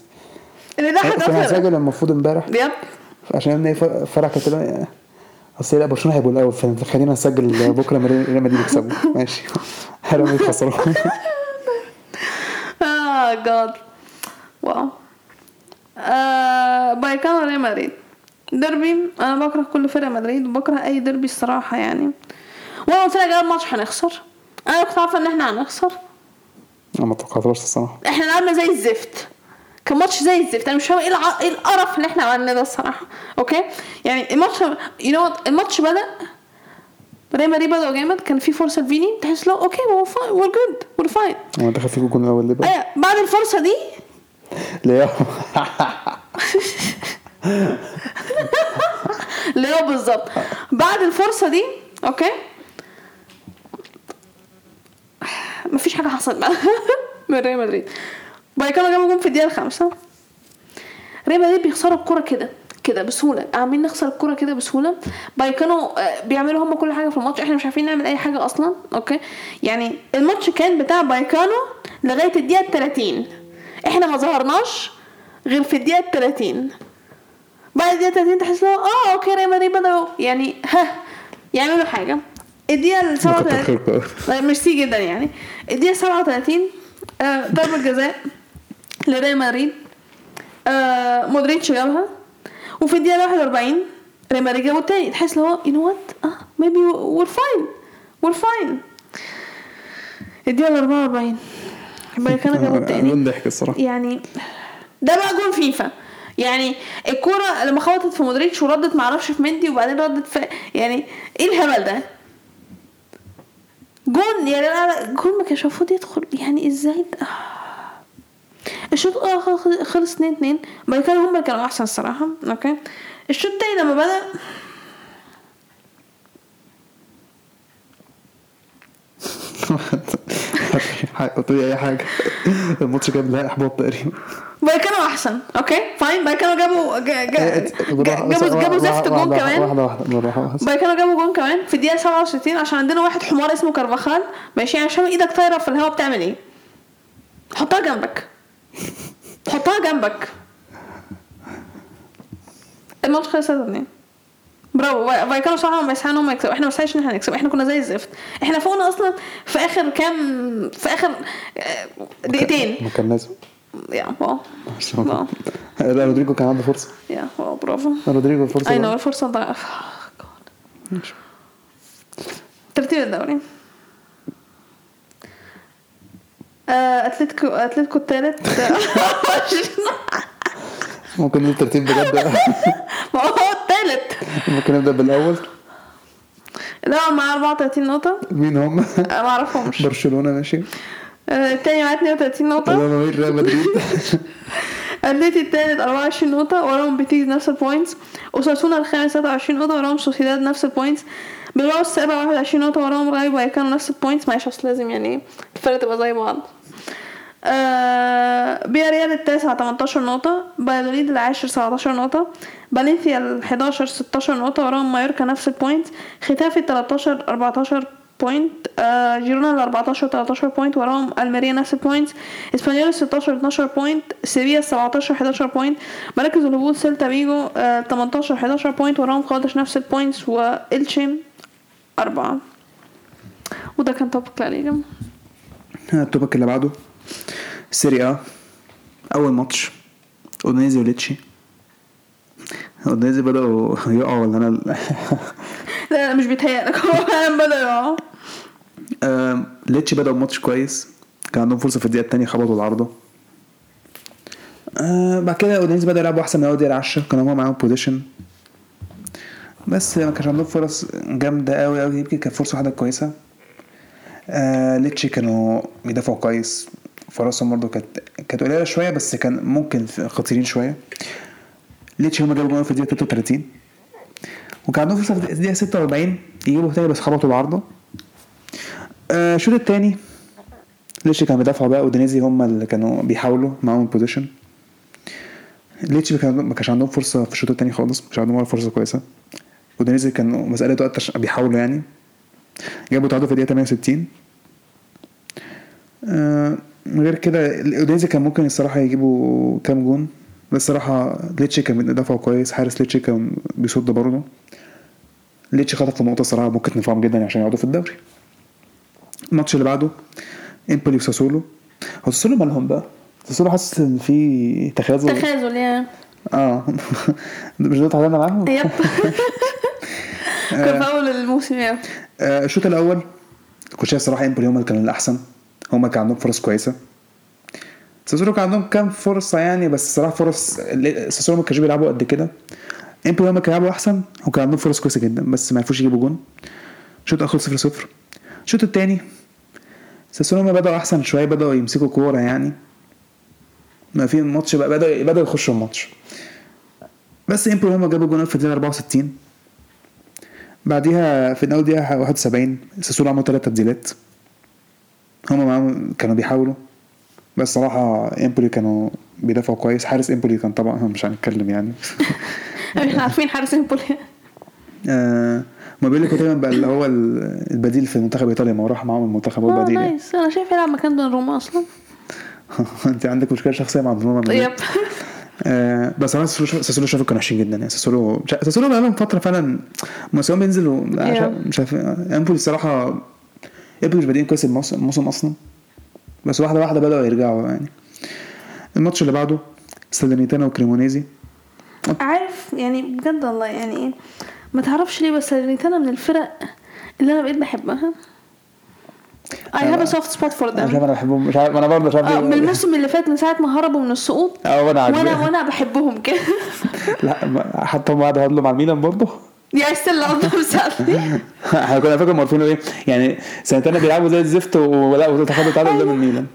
اللي ضحك كان أكتر. هسجل المفروض امبارح. عشان فرح تقول- أصل لا برشلونه هيبقوا الأول؟ فخلينا نسجل بكرة ريال مدريد يكسبوا. [laughs] ماشي. ريال مدريد خسروا. آه جاد واو آه بايكانو ريال مدريد ديربي أنا بكره كل فرق مدريد وبكره أي ديربي الصراحة يعني. وأنا قلت لك اول ماتش هنخسر أنا كنت عارفة إن إحنا هنخسر أنا ما توقعتهاش الصراحة. إحنا لعبنا زي الزفت. كان ماتش زي الزفت. أنا مش فاهمة إيه الع... إيه القرف اللي إحنا عملناه ده الصراحة. okay؟ يعني الماتش you know الماتش بدأ ريال مدريد بدأوا جامد كان في فرصة لفيني تحس لو okay we're fine we're good we're fine هو دخل فيكم الجون الأول ليه بقى؟ أيوه بعد الفرصة دي؟ ليه؟ اللي هو بالظبط. بعد الفرصة دي okay؟ مفيش حاجة حصلت بقى [laughs] من ريال مدريد. بعد كده جابوا جون في الدقيقة الخامسة. ريال مدريد بيخسروا الكوره كده كده بسهولة. عاملين نخسر الكوره كده بسهولة. بعد كانوا آه، بيعملوا هم كل حاجة في الماتش. إحنا مش عارفين نعمل أي حاجة أصلا okay؟ يعني الماتش كان بتاع بايكانو لغاية الدقيقة 30 إحنا ما ظهرناش غير في الدقيقة 30 بعد الدقيقة 30 تحس لو آه okay ريال مدريد بدأوا. يعني ها يعملوا حاجة. الدقيقة ال كتر 37 خيركم. أوي. لا، ميرسي جدا يعني. الدقيقة 37 آه، ضربة جزاء. لريال مدريد آه، مودريتش جابها وفي الدقيقة 41 ريال مدريد جابوا التاني تحس اللي هو you know what آه maybe we're fine we're fine الدقيقة 44 بعد كده جابوا التاني جون ضحك الصراحة. يعني ده بقى جون فيفا. يعني الكورة لما خبطت في مودريتش وردت معرفش في مندي وبعدين ردت في يعني إيه الهبل ده؟ جون يعني لا جون ما كانش المفروض يدخل. يعني إزاي؟ ده؟ الشوط آه خلص- خلص 2 2 بعد كده هم اللي كانوا أحسن الصراحه okay. الشوط التاني لما بدأ [laughs] قلت أي حاجة. الماتش جاب لها إحباط تقريبا. بعد كده أحسن. okay. fine. بعد كده جابوا جا- جا- جا- جابوا جابوا زفت جون كمان. واحدة. بعد كده جابوا جون كمان في الدقيقة 67 عشان عندنا واحد حمار اسمه كارفاخال. ماشي. يعني عشان إيدك طايرة في الهواء بتعمل إيه؟ حطها جنبك. حطها جنبك. الماتش خلص 3 2 برافو. كده صراحة ما يسعى إن هم يكسبوا. إحنا ما يسعاش إن إحنا نكسب. إحنا كنا زي الزفت. إحنا فوقنا أصلا في آخر كام في آخر آه، دقيقتين. ما كان لازم يا واو. [laughs] لا رودريجو كان عنده فرصة. يا wow برافو. رودريجو الفرصه I know ضعف ماشي. ترتيب الدوري آه، أتلتيكو أتلتيكو الثالث [laughs] ممكن نبدا الترتيب بجد [laughs] ما هو الثالث ممكن نبدأ بالأول. الأول معاه 34 نقطة. مين هم؟ ما أعرفهمش. برشلونة ماشي. التاني معاه 32 نقطة. ريال مدريد ريال مدريد. اتلتي الثالث 24 نقطة. وراهم بيتيس نفس ال points أوساسونا الخامس 23 نقطة. وراهم سوسيداد نفس ال points بيلباو السابع 21 نقطة. وراهم رايو بايكانو نفس ال points معلش أصل لازم يعني الفرق تبقى زي بعض. آه بياريال التاسع 18 نقطة بايادوليد العاشر 17 نقطة بالينثيا ال 11 16 نقطة وراهم مايوركا نفس ال point ختافي 13 14 point جيرونا ال 14 13 point وراهم ألميريا نفس ال point إسبانيول 16 12 point سيفيا 17 11 point مراكز الهبوط سيلتا فيجو آه 18 11 point وراهم قادش نفس ال points وإلتشي أربعة. وده كان topic لا ليجا ال topic اللي بعده. Serie A أول ماتش أودينيزي وليتشي. أودينيزي بدأوا يقعوا ولا أنا [laughs] لا لا مش بيتهيألك. هو فعلا بدأ يقع آم، ليتشي بدأوا بماتش كويس. كان عندهم فرصة في الدقيقة التانية خبطوا العارضة آه بعد كده أودينيزي بدأوا يلعبوا أحسن من أول دقيقة 10 كانوا هما معاهم possession بس ما كانش عندهم فرص جامدة أوي أوي. يمكن كانت فرصة واحدة كويسة. آه ليتشي كانوا بيدافعوا كويس. فرصهم برضه كانت كانت قليلة شوية بس كان ممكن خطيرين شوية. ليتشي هما جابوا جول في الدقيقة 33 وكان عندهم فرصة في الدقيقة 46 يجيبوا تاني بس خبطوا العارضة آه، الشوط التاني ليتشي كانوا بيدافعوا بقى أودينيزي هم اللي كانوا بيحاولوا معاهم ال possession ليتشي كان ما كانش عندهم فرصة في الشوط التاني خالص مش عندهم ولا فرصة كويسة. أودينيزي كانوا مسألة وقت عشان بيحاولوا يعني. جابوا تعادل في الدقيقة 68 آه غير كده اودينيزي كان ممكن الصراحة يجيبوا كام جون بس الصراحة ليتشي كان بيدافعوا كويس حارس ليتشي كان بيصد برضه. ليتشي خطف في نقطة الصراحة ممكن تنفعهم جدا عشان يقعدوا في الدوري. الماتش اللي بعده إمبولي وساسولو. هو ساسولو مالهم بقى؟ ساسولو حاسس إن في تخاذل. تخاذل يا. آه. [laughs] مش ده اتعادلنا معاهم؟ yep. [laughs] كان في أول الموسم يا. آه، الشوط الأول كنت شايف صراحة إمبولي هم اللي كانوا الأحسن. هم كان عندهم فرص كويسة. ساسولو كان عندهم كام فرصة يعني بس الصراحة فرص ساسولو ما كانوش بيلعبوا قد كده. امبولي هم كانوا بيلعبوا أحسن وكان عندهم فرص كويسة جدا بس ما عرفوش يجيبوا جون. الشوط الأول 0 0 الشوط الثاني ساسولو بدأوا أحسن شوية بدأوا يمسكوا كورة يعني. ما في الماتش بقى بدأوا بدأوا يخشوا الماتش. بس امبولي هم جابوا جون في الدقيقة 64 بعديها في اول دقيقة 71 ساسولو عملوا ثلاث تبديلات. هم معاهم كانوا بيحاولوا. بس صراحة إمبولي كانوا بيدافعوا كويس. حارس إمبولي كان طبعا [laughs] مش هنتكلم يعني. إحنا [laughs] عارفين حارس إمبولي. آه ما بيقول لك تقريبا بقى اللي هو ال- البديل في منتخب إيطاليا ما هو راح معاهم المنتخب هو البديل يعني. nice أنا شايف يلعب مكان دوناروما أصلا. [laughs] أنت عندك مشكلة شخصية مع دوناروما yep. آه بس أنا ساسولو شافوا كانوا وحشين جدا يعني. ساسولو ساسولو بقى لهم فترة فعلا. مستواهم بينزل مش عارف إمبولي الصراحه امبولي مش بادئين كويس الموسم أصلا. بس واحدة واحدة بدأوا يرجعوا يعني. الماتش اللي بعده سالرنيتانا وكريمونيزي. عارف يعني بجد والله يعني إيه؟ ما تعرفش ليه بس سالرنيتانا من الفرق اللي أنا بقيت بحبها. I have a soft spot for أنا مش them عارف أنا بحبهم مش عارف أنا برضه مش عارف ليه. من الموسم اللي فات من ساعة ما هربوا من السقوط آه وأنا وأنا وأنا بحبهم كده. [laughs] لا حتى هم قعدوا هدلوا مع الميلان برضه. يا love them sadly إحنا كنا فاكر عارفين إيه يعني سنتين بيلعبوا زي الزفت ولا وتخبط تعادل قدام الميلان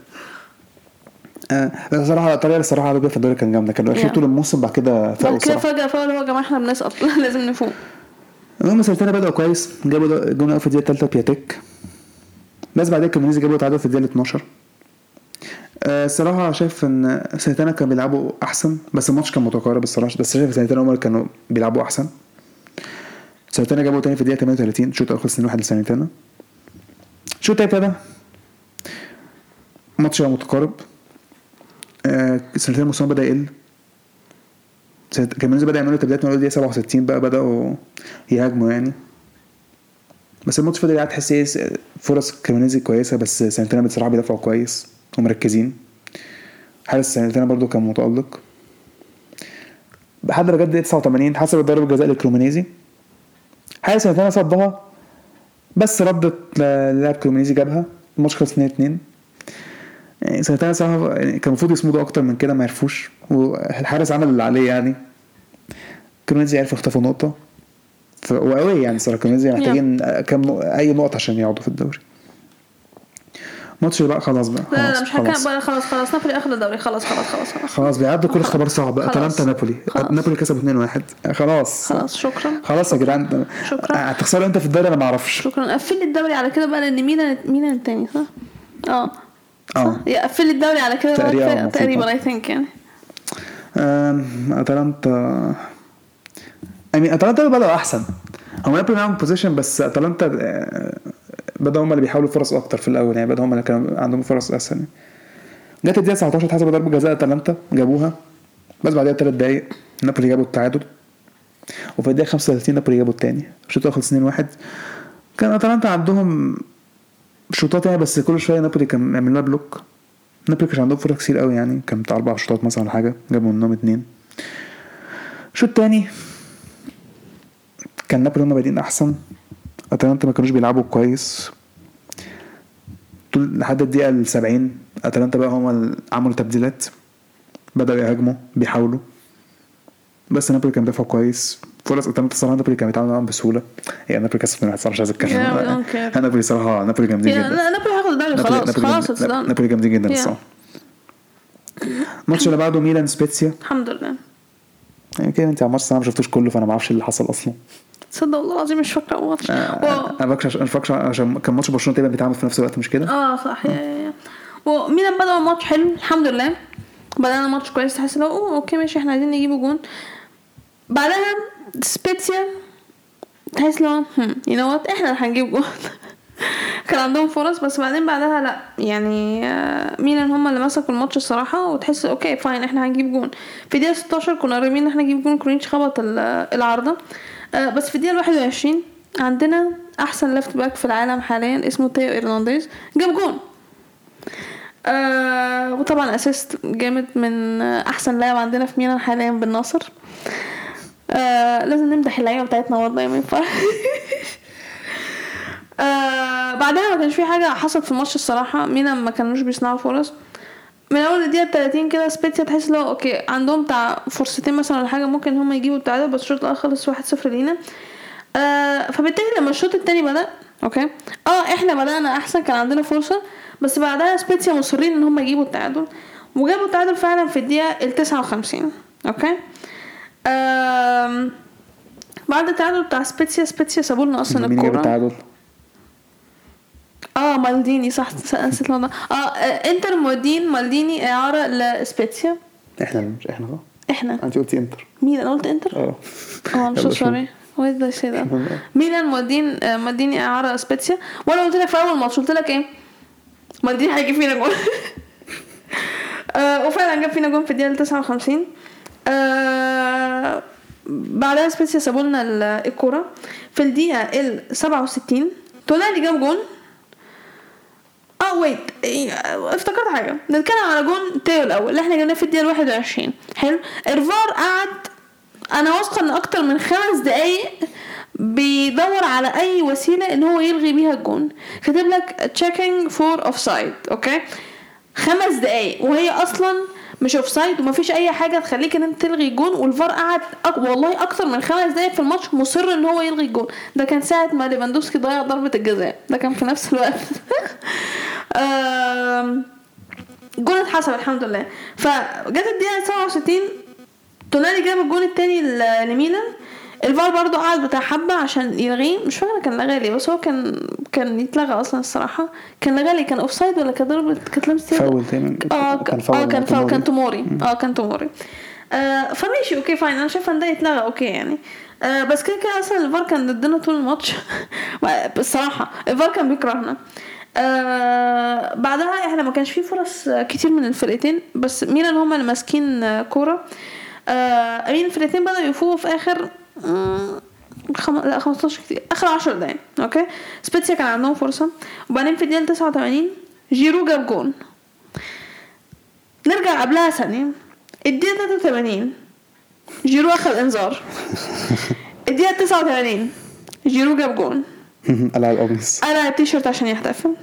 آه بس الصراحه الطريقة الصراحة على في الدوري كان جامدة كانوا Yeah. طول الموسم بعد كده فاقوا بعد كده الصراحة. فجأة فجأة يا جماعة إحنا بنسقط [laughs] لازم نفوق. المهم سبيتسيا بدأوا كويس جابوا الأول في الدقيقة الثالثه بياتيك. بس بعدين كريمونيزي جابوا تعادل في الدقيقة 12 آه، الصراحة شايف إن سنتنا كانوا بيلعبوا أحسن بس الماتش كان متقارب الصراحة بس شايف سنتنا اللي كانوا بيلعبوا أحسن. سنتنا جابوا تاني في الدقيقة 38 الشوط الأول خلص 2-1 لسنتنا الشوط ابتدى الماتش بقى. متقارب. آه، سنتنا المستوى بدأ يقل. كريمونيزي بدأ يعملوا تبديلات من أول دقيقة 67 بقى بدأوا يهاجموا يعني. بس الماتش فضل قاعد تحس إيه فرص كريمونيزي كويسة بس سنتنا بصراحة بيدافعوا كويس ومركزين. حارس سنتنا برضو كان متألق. لحد لغاية دقيقة 89 حسب ضربه جزاء لكريمونيزي حارس سنتنا صدها بس ردت ل- للاعب كريمونيزي جابها. الماتش خلص 2 2 يعني سنتنا صراحة يعني كان المفروض يصمدوا أكتر من كده ما عرفوش. والحارس عمل اللي عليه يعني. كريمونيزي عرفوا يخطفوا نقطة. وقوي يعني صراحة كريمونيزي محتاجين كام نق... أي نقطة عشان يقعدوا في الدوري. الماتش بقى خلاص بقى. لا خلاص لا مش خلاص. هكمل بقى خلاص خلاص. نابولي اخد الدوري. خلاص خلاص خلاص خلاص. خلاص بيعدوا كل اختبار صعب. أتلانتا نابولي. نابولي كسبوا 2-1 خلاص. خلاص شكرا. خلاص يا جدعان. شكرا. هتخسروا انت في الدوري؟ أنا ما أعرفش. شكرا. قفل لي الدوري على كده بقى لأن ميلان ميلان التاني صح؟ آه. آه. قفل لي الدوري على كده تقريبا. تقريبا I think يعني. أتلانتا. I mean أتلانتا بدأوا أحسن. هم نابولي معاهم possession بس أتلانتا آه، بدأوا هم اللي بيحاولوا فرص أكتر في الأول يعني بدأوا هم اللي كانوا عندهم فرص أسهل. يعني. جت الدقيقة 19 اتحسبت ضربة جزاء أتلانتا جابوها. بس بعدها بثلاث دقايق نابولي جابوا التعادل. وفي الدقيقة 35 نابولي جابوا الثاني الشوط الأول خلص 2-1 كان أتلانتا عندهم شوطات يعني بس كل شوية نابولي كان يعمل لها بلوك. نابولي كان عندهم فرص كتير قوي يعني كان بتاع أربع شوطات مثلا ولا حاجة جابوا منهم اتنين. الشوط التاني كان نابولي هما بادئين أحسن. اتلانتا ما كانوش بيلعبوا كويس. طول لحد الدقيقة ال 70 اتلانتا بقى هما اللي عملوا تبديلات. بدأوا يهاجموا بيحاولوا. بس نابولي كان بيدافع كويس. فرص اتلانتا الصراحه نابولي كان بيتعامل معاهم بسهولة. هي نابولي كسبت من صراحة مش عايز أتكلم. نابولي صراحة نابولي جامدين جدا. نابولي هياخد الدوري خلاص نابولي خلاص نابولي جامدين جدا. الصراحه الماتش اللي بعده ميلان سبيتسيا. الحمد لله. يعني كده انت على الماتش أنا ما شفتوش كله فأنا ما أعرفش اللي حصل أصلا. تصدق والله العظيم مش فاكره اول ماتش و- أنا فاكرش- أنا فاكرش عشان كان ماتش برشلونه تقريبا بيتعمل في نفس الوقت مش كده؟ آه صح يا وميلان بدأوا الماتش حلو الحمد لله بدأنا الماتش كويس تحس لو oh okay ماشي إحنا عايزين نجيبوا جون بعدها سبيتسيا تحس لو you know what إحنا اللي هنجيب جون كان عندهم فرص بس بعدين بعدها لا يعني آه، ميلان هم اللي مسكوا الماتش الصراحه وتحس okay fine إحنا هنجيب جون في دقيقه 16 كنا قريبين ان إحنا نجيب جون كرونيتش خبط ال- العارضه آه، بس في الدقيقة 21 عندنا أحسن left back في العالم حاليا اسمه تيو هيرنانديز. جاب جون. آه وطبعا assist جامد من آه، أحسن لاعب عندنا في ميلان حاليا بالناصر آه لازم نمدح اللعيبة بتاعتنا والله ما ينفع. [laughs] آه بعدها ما كانش في حاجة حصلت في الماتش الصراحة. ميلان ما كانوش بيصنعوا فرص. من أول الدقيقه 30 كده سبيتسيا تحس لو okay عندهم بتاع فرصتين مثلا ولا حاجة ممكن هم يجيبوا التعادل بس الشوط الأول خلص 1-0 لينا. آه فبالتالي لما الشوط التاني بدأ okay آه إحنا بدأنا أحسن كان عندنا فرصة بس بعدها سبيتسيا مصرين إن هم يجيبوا التعادل. وجابوا التعادل فعلا في الدقيقة ال 59 okay? آم بعد التعادل بتاع سبيتسيا سبيتسيا سابوا لنا أصلا مين جاب الكورة. التعادل؟ آه مالديني صح نسيت الموضوع. آه آه، انتر مودين مالديني إعارة لسبيتسيا إحنا مش إحنا صح؟ إحنا. أنت قلتي انتر. مين أنا قلت انتر؟ آه. آه um so يلا شوف. sorry did I say that ميلان مودين آه، موديني إعارة سبيتسيا وأنا قلت لك في أول ماتش قلت لك إيه؟ مالديني هيجيب فينا جول [laughs] آه، وفعلا جاب فينا جول في الدقيقة 59 آه، بعدها سبيتسيا سابوا لنا ال- الكورة. في الدقيقة ال 67 تونالي جاب جول آه wait افتكرت حاجة. نتكلم على جون تيو الأول. اللي إحنا جبناه في الدقيقة 21 حلو. الفار قعد أنا واثقة إن أكتر من خمس دقايق بيدور على أي وسيلة إن هو يلغي بيها الجون. كاتب لك checking for offside okay? خمس دقايق وهي أصلا مش offside ومفيش اي حاجة تخليك ان انت تلغي الجون والفار قعد أك... والله أكتر من خمس دقايق في الماتش مصر ان هو يلغي الجون. ده كان ساعة ما ليفاندوفسكي ضيع ضربة الجزاء. ده كان في نفس الوقت. [laughs] الجون اتحسب الحمد لله. فجت الدقيقة 67 تونالي جاب الجون التاني لميلان. الفار برضو قعد بتاع حبة عشان يلغيه مش فاكرة كان لغاه ليه بس هو كان كان يتلغى أصلا الصراحة. كان لغاه ليه؟ كان offside ولا كان ضربة كانت لمسة؟ فاول تقريبا آه كان فاول آه كان مع فاول كان توموري. توموري آه كان توموري. آه فماشي okay fine أنا شايفة إن ده يتلغى okay يعني. آه بس كده كده أصلا الفار كان ضدنا طول الماتش. [laughs] بصراحه الفار كان بيكرهنا. آه بعدها إحنا ما كانش فيه فرص كتير من الفرقتين بس ميلان هما اللي ماسكين كورة. آه أمين الفرقتين بدأوا يفوقوا في آخر خم... لا 15 كتير. آخر 10 دقايق okay? سبيتسيا كان عندهم فرصة. وبعدين في الدقيقة 89 جيرو جاب جون. نرجع قبلها ثانية. الدقيقة 83 جيرو أخذ إنذار. [laughs] الدقيقة 89 جيرو جاب جون. [laughs] قلع القميص. قلع التيشيرت عشان يحتفل.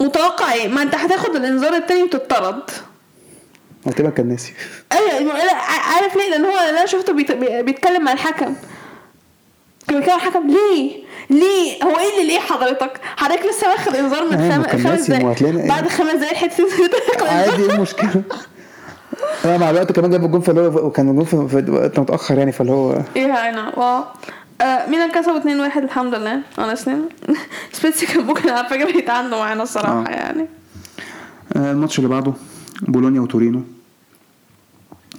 متوقع إيه؟ ما أنت هتاخد الإنذار التاني وتطرد قلت لك كان ناسي أيوه عارف ليه؟ لأن هو أنا شفته بيت... بي- بيتكلم مع الحكم كان بيتكلم مع الحكم ليه؟ ليه؟ هو إيه اللي ليه حضرتك؟ حضرتك لسه واخد إنذار من أيوة، خم... خمس دقايق إيه؟ بعد خمس دقايق حتة [laughs] عادي إيه المشكلة أنا مع الوقت كمان جاب الجون فاللي هو وكان الجون في وقت متأخر يعني فاللي هو إيه أنا wow آه ميلان كسبوا 2-1 الحمد لله honestly [laughs] سبيتسي كان ممكن على فكرة يتعادلوا معانا الصراحة آه. يعني آه، الماتش اللي بعده بولونيا وتورينو.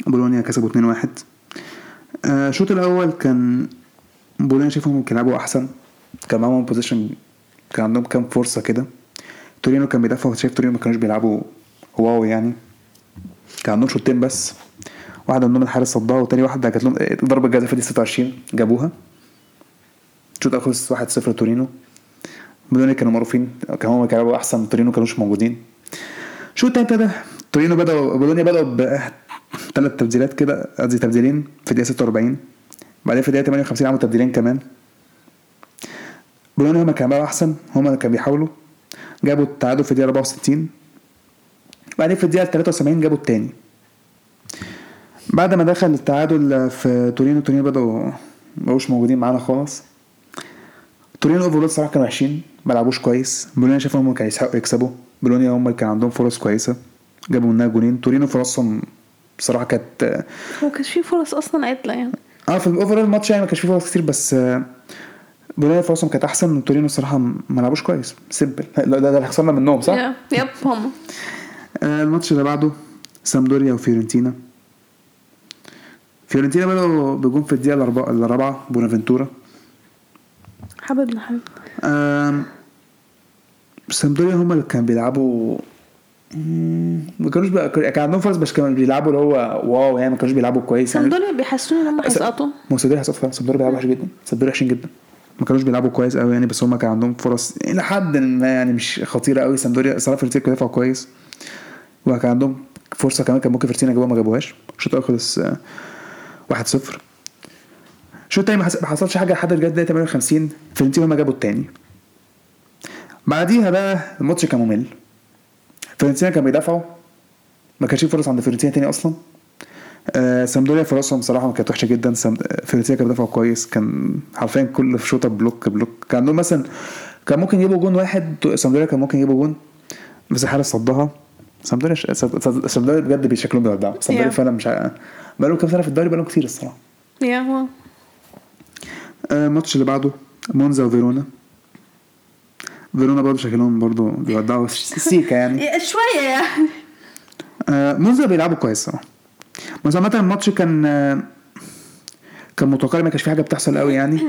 بولونيا كسبوا 2-1 آه، الشوط الأول كان بولونيا شايفهم كانوا يلعبوا أحسن. كان معاهم possession كان عندهم كام فرصة كده. تورينو كان بيدافعوا شايف تورينو ما كانوش بيلعبوا wow يعني. كان عندهم شوطين بس. واحدة منهم الحارس صدها وتاني واحدة جات لهم آه، ضربة جزاء في دقيقه 26 جابوها. الشوط خلص 1-0 تورينو. بولونيا كانوا معروفين كانوا هم كانوا أحسن تورينو كانوش موجودين. شو التاني ابتدى تورينو بدأوا بولونيا بدأوا بثلاث تبديلات كده قصدي تبديلين في الدقيقة 46 بعدين في الدقيقة 58 عملوا تبديلين كمان. بولونيا هما كانوا أحسن هما اللي كانوا بيحاولوا. جابوا التعادل في الدقيقة 64 بعدين في الدقيقة 73 جابوا التاني. بعد ما دخل التعادل في تورينو تورينو بدأوا مبقوش موجودين معانا خالص. تورينو overall صراحة كانوا وحشين ما لعبوش كويس. بولونيا شايفهم هم كانوا يستحقوا يكسبوا بولونيا هم اللي كان عندهم فرص كويسة. جابوا منها جونين. تورينو فرصهم بصراحة كانت ما كانش في فرص أصلا عدلة يعني. آه في ال overall الماتش يعني ما كانش فيه فرص كتير بس آه، بولونيا فرصهم كانت أحسن. وتورينو الصراحه ما لعبوش كويس. simple ده ده اللي خسرنا منهم صح؟ yep هم. [laughs] آه، الماتش اللي بعده سامدوريا وفيورنتينا. فيورنتينا بدأوا بجون في الدقيقة الأربعة- الرابعة بونافنتورا. حبيبنا حبيبنا. سامدوريا هم اللي كانوا بيلعبوا ما كانوش بقى كان عندهم فرص بس كانوا بيلعبوا اللي هو wow يعني ما كانوش بيلعبوا كويس يعني. سامدوريا بيحسوني إن هم هيسقطوا. ما هو سامدوريا هيسقط فعلا. سامدوريا بيلعبوا وحش جدا. سامدوريا وحشين جدا. ما كانوش بيلعبوا كويس قوي يعني بس هم كان عندهم فرص. إلى حد ما يعني مش خطيرة قوي سامدوريا صراحة فيرتينا كانوا دفعوا كويس. وكان عندهم فرصة كمان كان ممكن فيرتينا يجيبوها ما جابوهاش. الشوط الأول خلص آه، 1-0 الشوط التاني ما حص- ما حصلش حاجة لحد دقيقه 58 فيرنتينا هم جابوا التاني. بعديها بقى الماتش كان ممل. فيرنتينا كانوا بيدافعوا. ما كانش في فرص عند فيورنتينا تاني أصلا. آه سامدوريا فرصهم بصراحه كانت وحشة جدا. سام... فيورنتينا كان بيدافعوا كويس. كان حرفيا كل شوطة block block. كان عندهم مثلا كان ممكن يجيبوا جون واحد سامدوريا كان ممكن يجيبوا جون. بس الحارس صدها. سامدوريا ش... سامدوريا بجد شكلهم بيودعوا سامدوريا Yeah. فعلا مش ع... بقالهم كام سنة في الدوري بقالهم كتير الصراحة. yeah هو آه، الماتش اللي بعده مونزا وفيرونا. فيرونا برضه شكلهم برضه بيودعوا سيكا يعني. [laughs] شوية يعني. آه، مونزا بيلعبوا كويس صراحة بس عامة الماتش كان آه، كان متوقع ما كانش في حاجة بتحصل قوي يعني.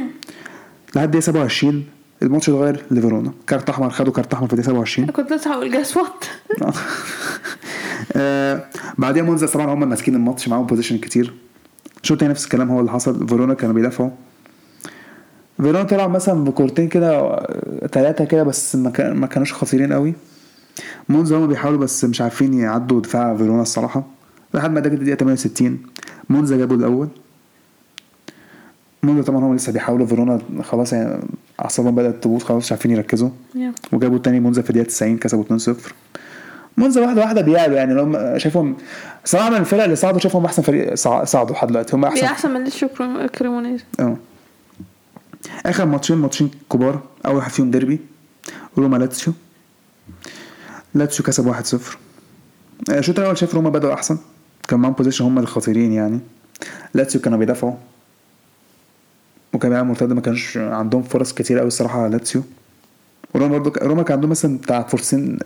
[laughs] لحد دقيقة 27 الماتش اتغير لفيرونا. كارت أحمر خدوا كارت أحمر في دقيقة 27 كنت لسه هقول guess what [laughs] آه، بعديها مونزا طبعا هم ماسكين الماتش معاهم possession كتير. الشوط التاني نفس الكلام هو اللي حصل؟ فيرونا كانوا بيدافعوا. فيرونا طلعوا مثلا بكورتين كده ثلاثة كده بس ما, كان ما كانوش خطيرين قوي. مونزا هم بيحاولوا بس مش عارفين يعدوا دفاع فيرونا الصراحة. لحد ما دقت الدقيقة 68 مونزا جابوا الأول. مونزا طبعا هم لسه بيحاولوا فيرونا خلاص يعني أعصابهم بدأت تبوظ خلاص مش عارفين يركزوا. يا. وجابوا التاني مونزا في الدقيقة 90 كسبوا 2-0 مونزا واحدة واحدة بيعلوا يعني لهم شايفهم صراحة من الفرق اللي صعدوا شايفهم أحسن فريق صع- صعدوا لحد دلوقتي. هم أحسن. أحسن من ليتشي كريم- كريمونيز. آه. آخر ماتشين ماتشين كبار أول واحد فيهم ديربي روما لاتسيو. لاتسيو كسب 1-0 آه، الشوط الأول شايف روما بدأوا أحسن. كان معاهم possession هم الخطيرين يعني. لاتسيو كانوا بيدافعوا. وكان بيلعبوا مرتد ما كانش عندهم فرص كتير قوي الصراحة لاتسيو. وروما برضو روما كان عندهم مثلا بتاع فرصتين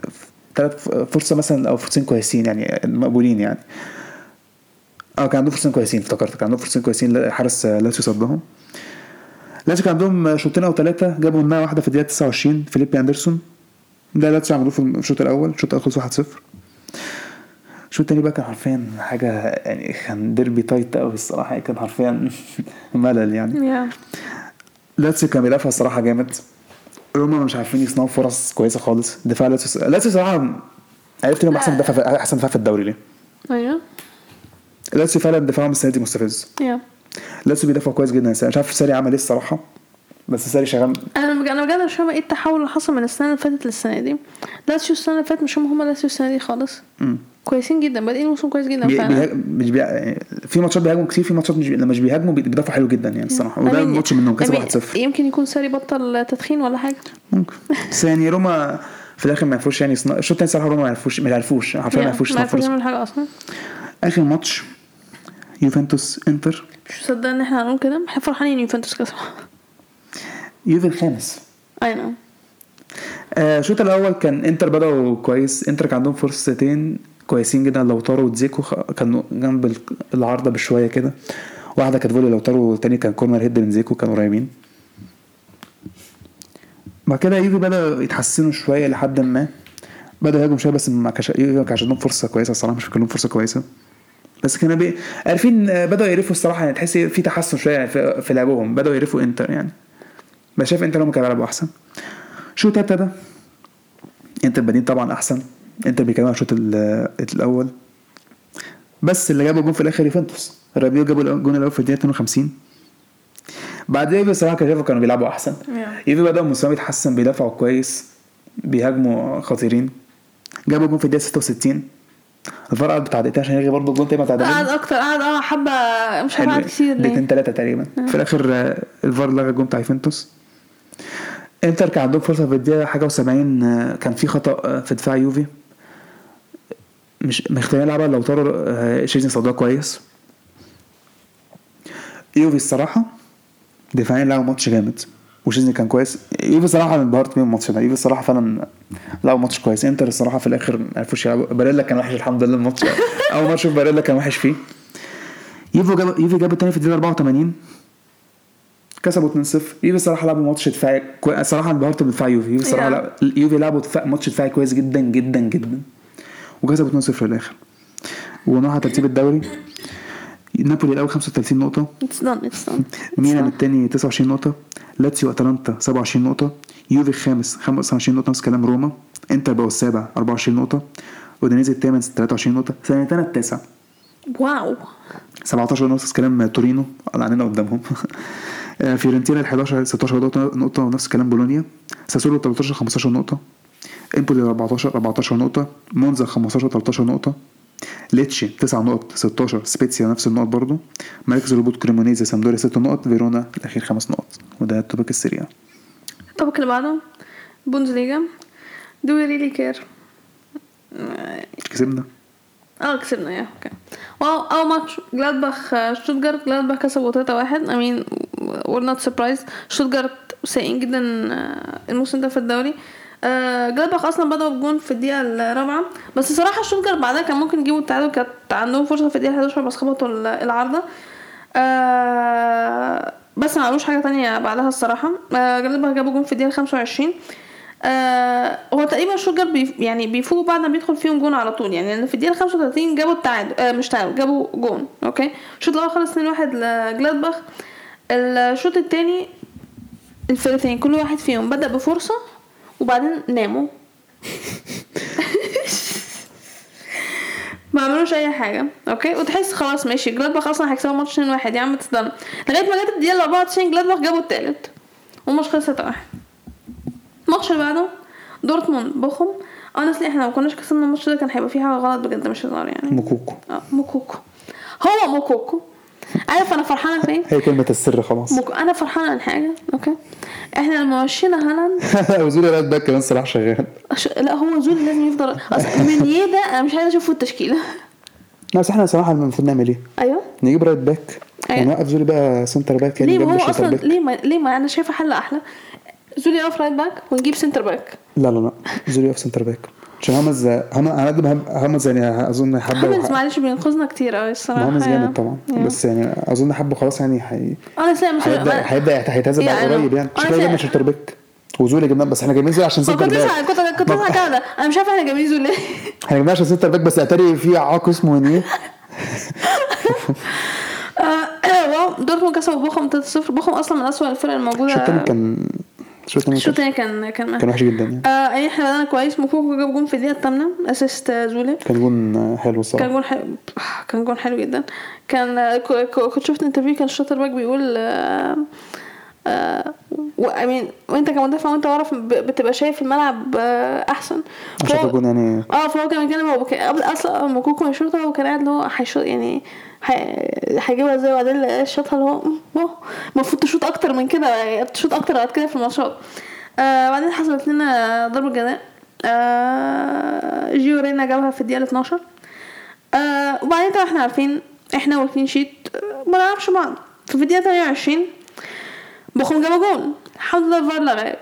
ثلاث فرصة مثلا أو فرصتين كويسين يعني مقبولين يعني. آه كان عندهم فرصتين كويسين افتكرت. كان عندهم فرصتين كويسين حارس لاتسيو صدهم. لاتسيو كان عندهم شوطين أو ثلاثة جابوا منها واحدة في الدقيقة 29 فيليبي أندرسون. ده لاتسيو عملوه في الشوط الأول الشوط الأول خلص 1-0 الشوط التاني بقى كان حرفيا حاجة يعني كان ديربي tight قوي الصراحة يعني كان حرفيا [laughs] ملل يعني. لاتسيو كان بيدافع الصراحة جامد. روما مش عارفين يصنعوا فرص كويسة خالص. دفاع لاتسيو لاتسيو صراحة عرفت إنهم أحسن دفاع في... أحسن دفاع في الدوري ليه؟ أيوه. لاتسيو فعلا دفاعهم السنة دي مستفز. yeah لاتسيو بيدافع كويس جدا. السنة. مش عارف ساري عمل إيه الصراحة بس ساري شغال. أنا أنا بجد مش فاهمة إيه التحول اللي حصل من السنة اللي فاتت للسنة دي. لاتسيو السنة اللي فاتت مش هم هم لاتسيو السنة دي خالص. كويسين جدا. بادئين الموسم كويس جدا بي... فعلا. بيها... مش بي... في ماتشات بيهاجموا كتير في ماتشات مش... لما مش بيهاجموا بي- بيدافعوا حلو جدا يعني الصراحة. وده الماتش منهم كسب mean 1-0 يمكن يكون ساري بطل تدخين ولا حاجة. ممكن. بس يعني روما في الآخر ما يعرفوش يعني. الشوط الثاني صراحة روما ما يعرفوش ما يعرفوش. حرفيا ما يعرفوش ما عرفوش يعملوا حاجة أصلا. آخر ماتش يوفنتوس انتر مش مصدق إن إحنا هنقول كده؟ إحنا فرحانين يوفنتوس كسب يوفي الخامس. I know آه، الشوط الأول كان إنتر بدأوا كويس. إنتر كان عندهم فرصتين كويسين جدا. لوتارو ودزيكو خ- كانوا جنب ال- العارضة بشوية كده. واحدة كانت volley لوتارو والتاني كان corner head من دزيكو كانوا قريبين. بعد كده يوفي بدأوا يتحسنوا شوية لحد ما. بدأوا يهاجموا شوية بس ما كانش يوفي ما كانش عندهم فرصة كويسة الصراحة مش فاكر لهم فرصة كويسة. بس كانوا بي... عارفين آه، بدأوا يعرفوا الصراحة يعني تحس في تحسن شوية في, في لعبهم. بدأوا يعرفوا انتر يعني. بس شايف انتر هم كانوا بيلعبوا أحسن. شوط تاني ده انتر بادئين طبعا أحسن. انتر بيكملوا عن الشوط ال- الأول. بس اللي جابوا الجون في الآخر يوفنتوس. رابيو جابوا الجون الأول في الدقيقة 52 بعدين بصراحه كان شايفه كانوا بيلعبوا أحسن. يوفي بدأوا مستواهم يتحسن بيدافعوا كويس بيهاجموا خطيرين. جابوا الجون في الدقيقة 66 قعد بتاع دقيقتين عشان يلغي برضه الجون تاني بتاع قعد أكتر قعد آه حبة مش عارفه قعد كتير دقيقتين ثلاثة تقريبا. في الآخر آه، الفار لغى الجون بتاع يوفنتوس. إنتر كان عندهم فرصة في الدقيقة حاجة و70 كان في خطأ آه، في دفاع يوفي. مش مختارين يلعبها لو طاروا شيزن صدها كويس. يوفي الصراحة دفاعيا لعبوا ماتش جامد. وشيزني كان كويس. يوفي صراحة أنا انبهرت بيهم الماتش ده. يوفي الصراحه فعلا لعبوا ماتش كويس. إنتر الصراحه في الآخر ما عرفوش يلعبوا. باريلا كان وحش الحمد لله الماتش. [laughs] أول ما أشوف باريلا كان وحش فيه. يوفي جاب يوفي جاب التاني في الدقيقة 84 كسبوا 2-0 يوفي الصراحه لعبوا ماتش دفاعي كوي... الصراحه انبهرت بدفاع يوفي. يوفي الصراحه Yeah. لعب... يوفي لعبوا دفاع ماتش دفاعي كويس جدا جدا جدا. وكسبوا 2-0 في الآخر. ونروح ترتيب الدوري. نابولي الأول 35 نقطة. it's done it's done ميلان الثاني 29 نقطة. لاتسيو أتلانتا 27 نقطة. يوفي الخامس 25 نقطة نفس كلام روما. انتر بقوا السابع 24 نقطة. أودينيزي الثامن 23 نقطة. ساليرنيتانا التاسع. wow 17 نقطة نفس كلام تورينو. علينا قدامهم. آه، فيورنتينا ال 11 16 نقطة نقطة ونفس كلام بولونيا. ساسولو 13 15 نقطة. إمبولي 14 14 نقطة. مونزا 15 13 نقطة. ليتشي 9 نقط 16 سبيتسيا نفس النقط برضو مركز الهبوط كريمونيزي سامدوريا 6 نقط فيرونا الاخير 5 نقط وده ال topic السريع ال topic اللي بعده بوندسليجا do we really care كسبنا آه كسبنا يا okay wow اول ماتش جلادباخ شتوتجارت جلادباخ كسبوا 3 واحد I mean we're not surprised. شتوتجارت سيئين جدا الموسم ده في الدوري آه، جلادباخ أصلا بدأوا بجون في الدقيقة الرابعة. بس صراحة شتوتجارت بعدها كان ممكن يجيبوا التعادل كانت عندهم فرصة في الدقيقة 11 بس خبطوا ال- العارضة. آه، بس ما عملوش حاجة تانية بعدها الصراحة. آه، جلادباخ جابوا جون في الدقيقة 25 آه هو تقريبا شوتجارت بيف يعني بيفوقوا بعد ما بيدخل فيهم جون على طول. يعني لأن في الدقيقة 35 جابوا التعادل آه مش تعادل جابوا جون. okay? الشوط الأول خلص 2-1 لجلادباخ. الشوط الثاني الفرقتين كل واحد فيهم بدأ بفرصة. وبعدين ناموا. ما عملوش أي حاجة. okay? وتحس خلاص ماشي. جلادباخ أصلا هيكسبوا ماتش 2-1 يا عم تستنى. لغاية ما جت الدقيقة 24 جلادباخ جابوا التالت. والماتش خلص 3-1 الماتش اللي بعده دورتموند بوخم. honestly إحنا لو كناش كسبنا الماتش ده كان هيبقى فيه حاجة غلط بجد مش هزار يعني. موكوكو. آه موكوكو. هو موكوكو. عارف أنا فرحانة في إيه؟ هي كلمة السر خلاص. موكو أنا فرحانة عن حاجة okay? إحنا لما مشينا هالاند [laughs] وزولي right back كمان صراحة شغال. أش... لا هو زول لازم يفضل أصل من يدا أنا مش عايزة أشوفه التشكيله [laughs] بس إحنا صراحة المفروض نعمل إيه؟ أيوه. نجيب right back. أيوة. ونوقف زولي بقى center back يعني ليه؟ هو أصلا back. ليه ما ليه ما أنا شايفة حل أحلى. زولي يقف right back ونجيب center back. لا لا لا. زولي يقف center back. عشان همز هم على قد همز يعني أظن حبه وح- معلش بينقذنا كتير قوي الصراحة همز يعني. جامد طبعا. يعني. بس يعني أظن حبه خلاص يعني هي... أنا مش هيبدا هيبدأ هيتهزم Yeah, I بقى. قريب يعني. عشان كده سا- سنتر باك وزولي جبناه بس إحنا جايبين زولي عشان سنتر كنت كنت كنت كده أنا مش عارفه إحنا جايبين زول ليه. إحنا جبناه عشان سنتر باك بس اتاري في عاق اسمه نيه [laughs] آه، [clears throat] واو دورتموند كسبوا بوخم 3-0 بوخم أصلا من أسوأ الفرق الموجودة. الشوط الثاني كان الشوط الثاني الشوط كان؟ الثاني كان كان كان وحش جدا يعني. آه يعني إحنا بدأنا كويس. موكوكو جاب جون في الدقيقه الثامنه assist آه، زولي كان جون حلو كان الصراحه جون حلو. كان جون حلو جدا. كان آه، كنت شفت interview كان ال center back بيقول آه و I mean وانت كمدافع وانت ورا بتبقى شايف الملعب آه أحسن. عشان الجون يعني آه فهو كان بيتكلم هو قبل أصلا ما يشوطها هو كان قاعد اللي هو هيشوط يعني هي- هيجيبها إزاي؟ وبعدين شاطها اللي هو "أوه، المفروض تشوط أكتر من كده يعني تشوط أكتر بعد كده في الماتشات. آه بعدين حصلت لنا ضربة جزاء. آه جيو رينا جابها في الدقيقة 12 آه وبعدين طبعا إحنا عارفين إحنا وال clean sheet آه، ما نعرفش بعض. ففي الدقيقة 28 بوخم جابوا جون. الحمد لله الفار لغى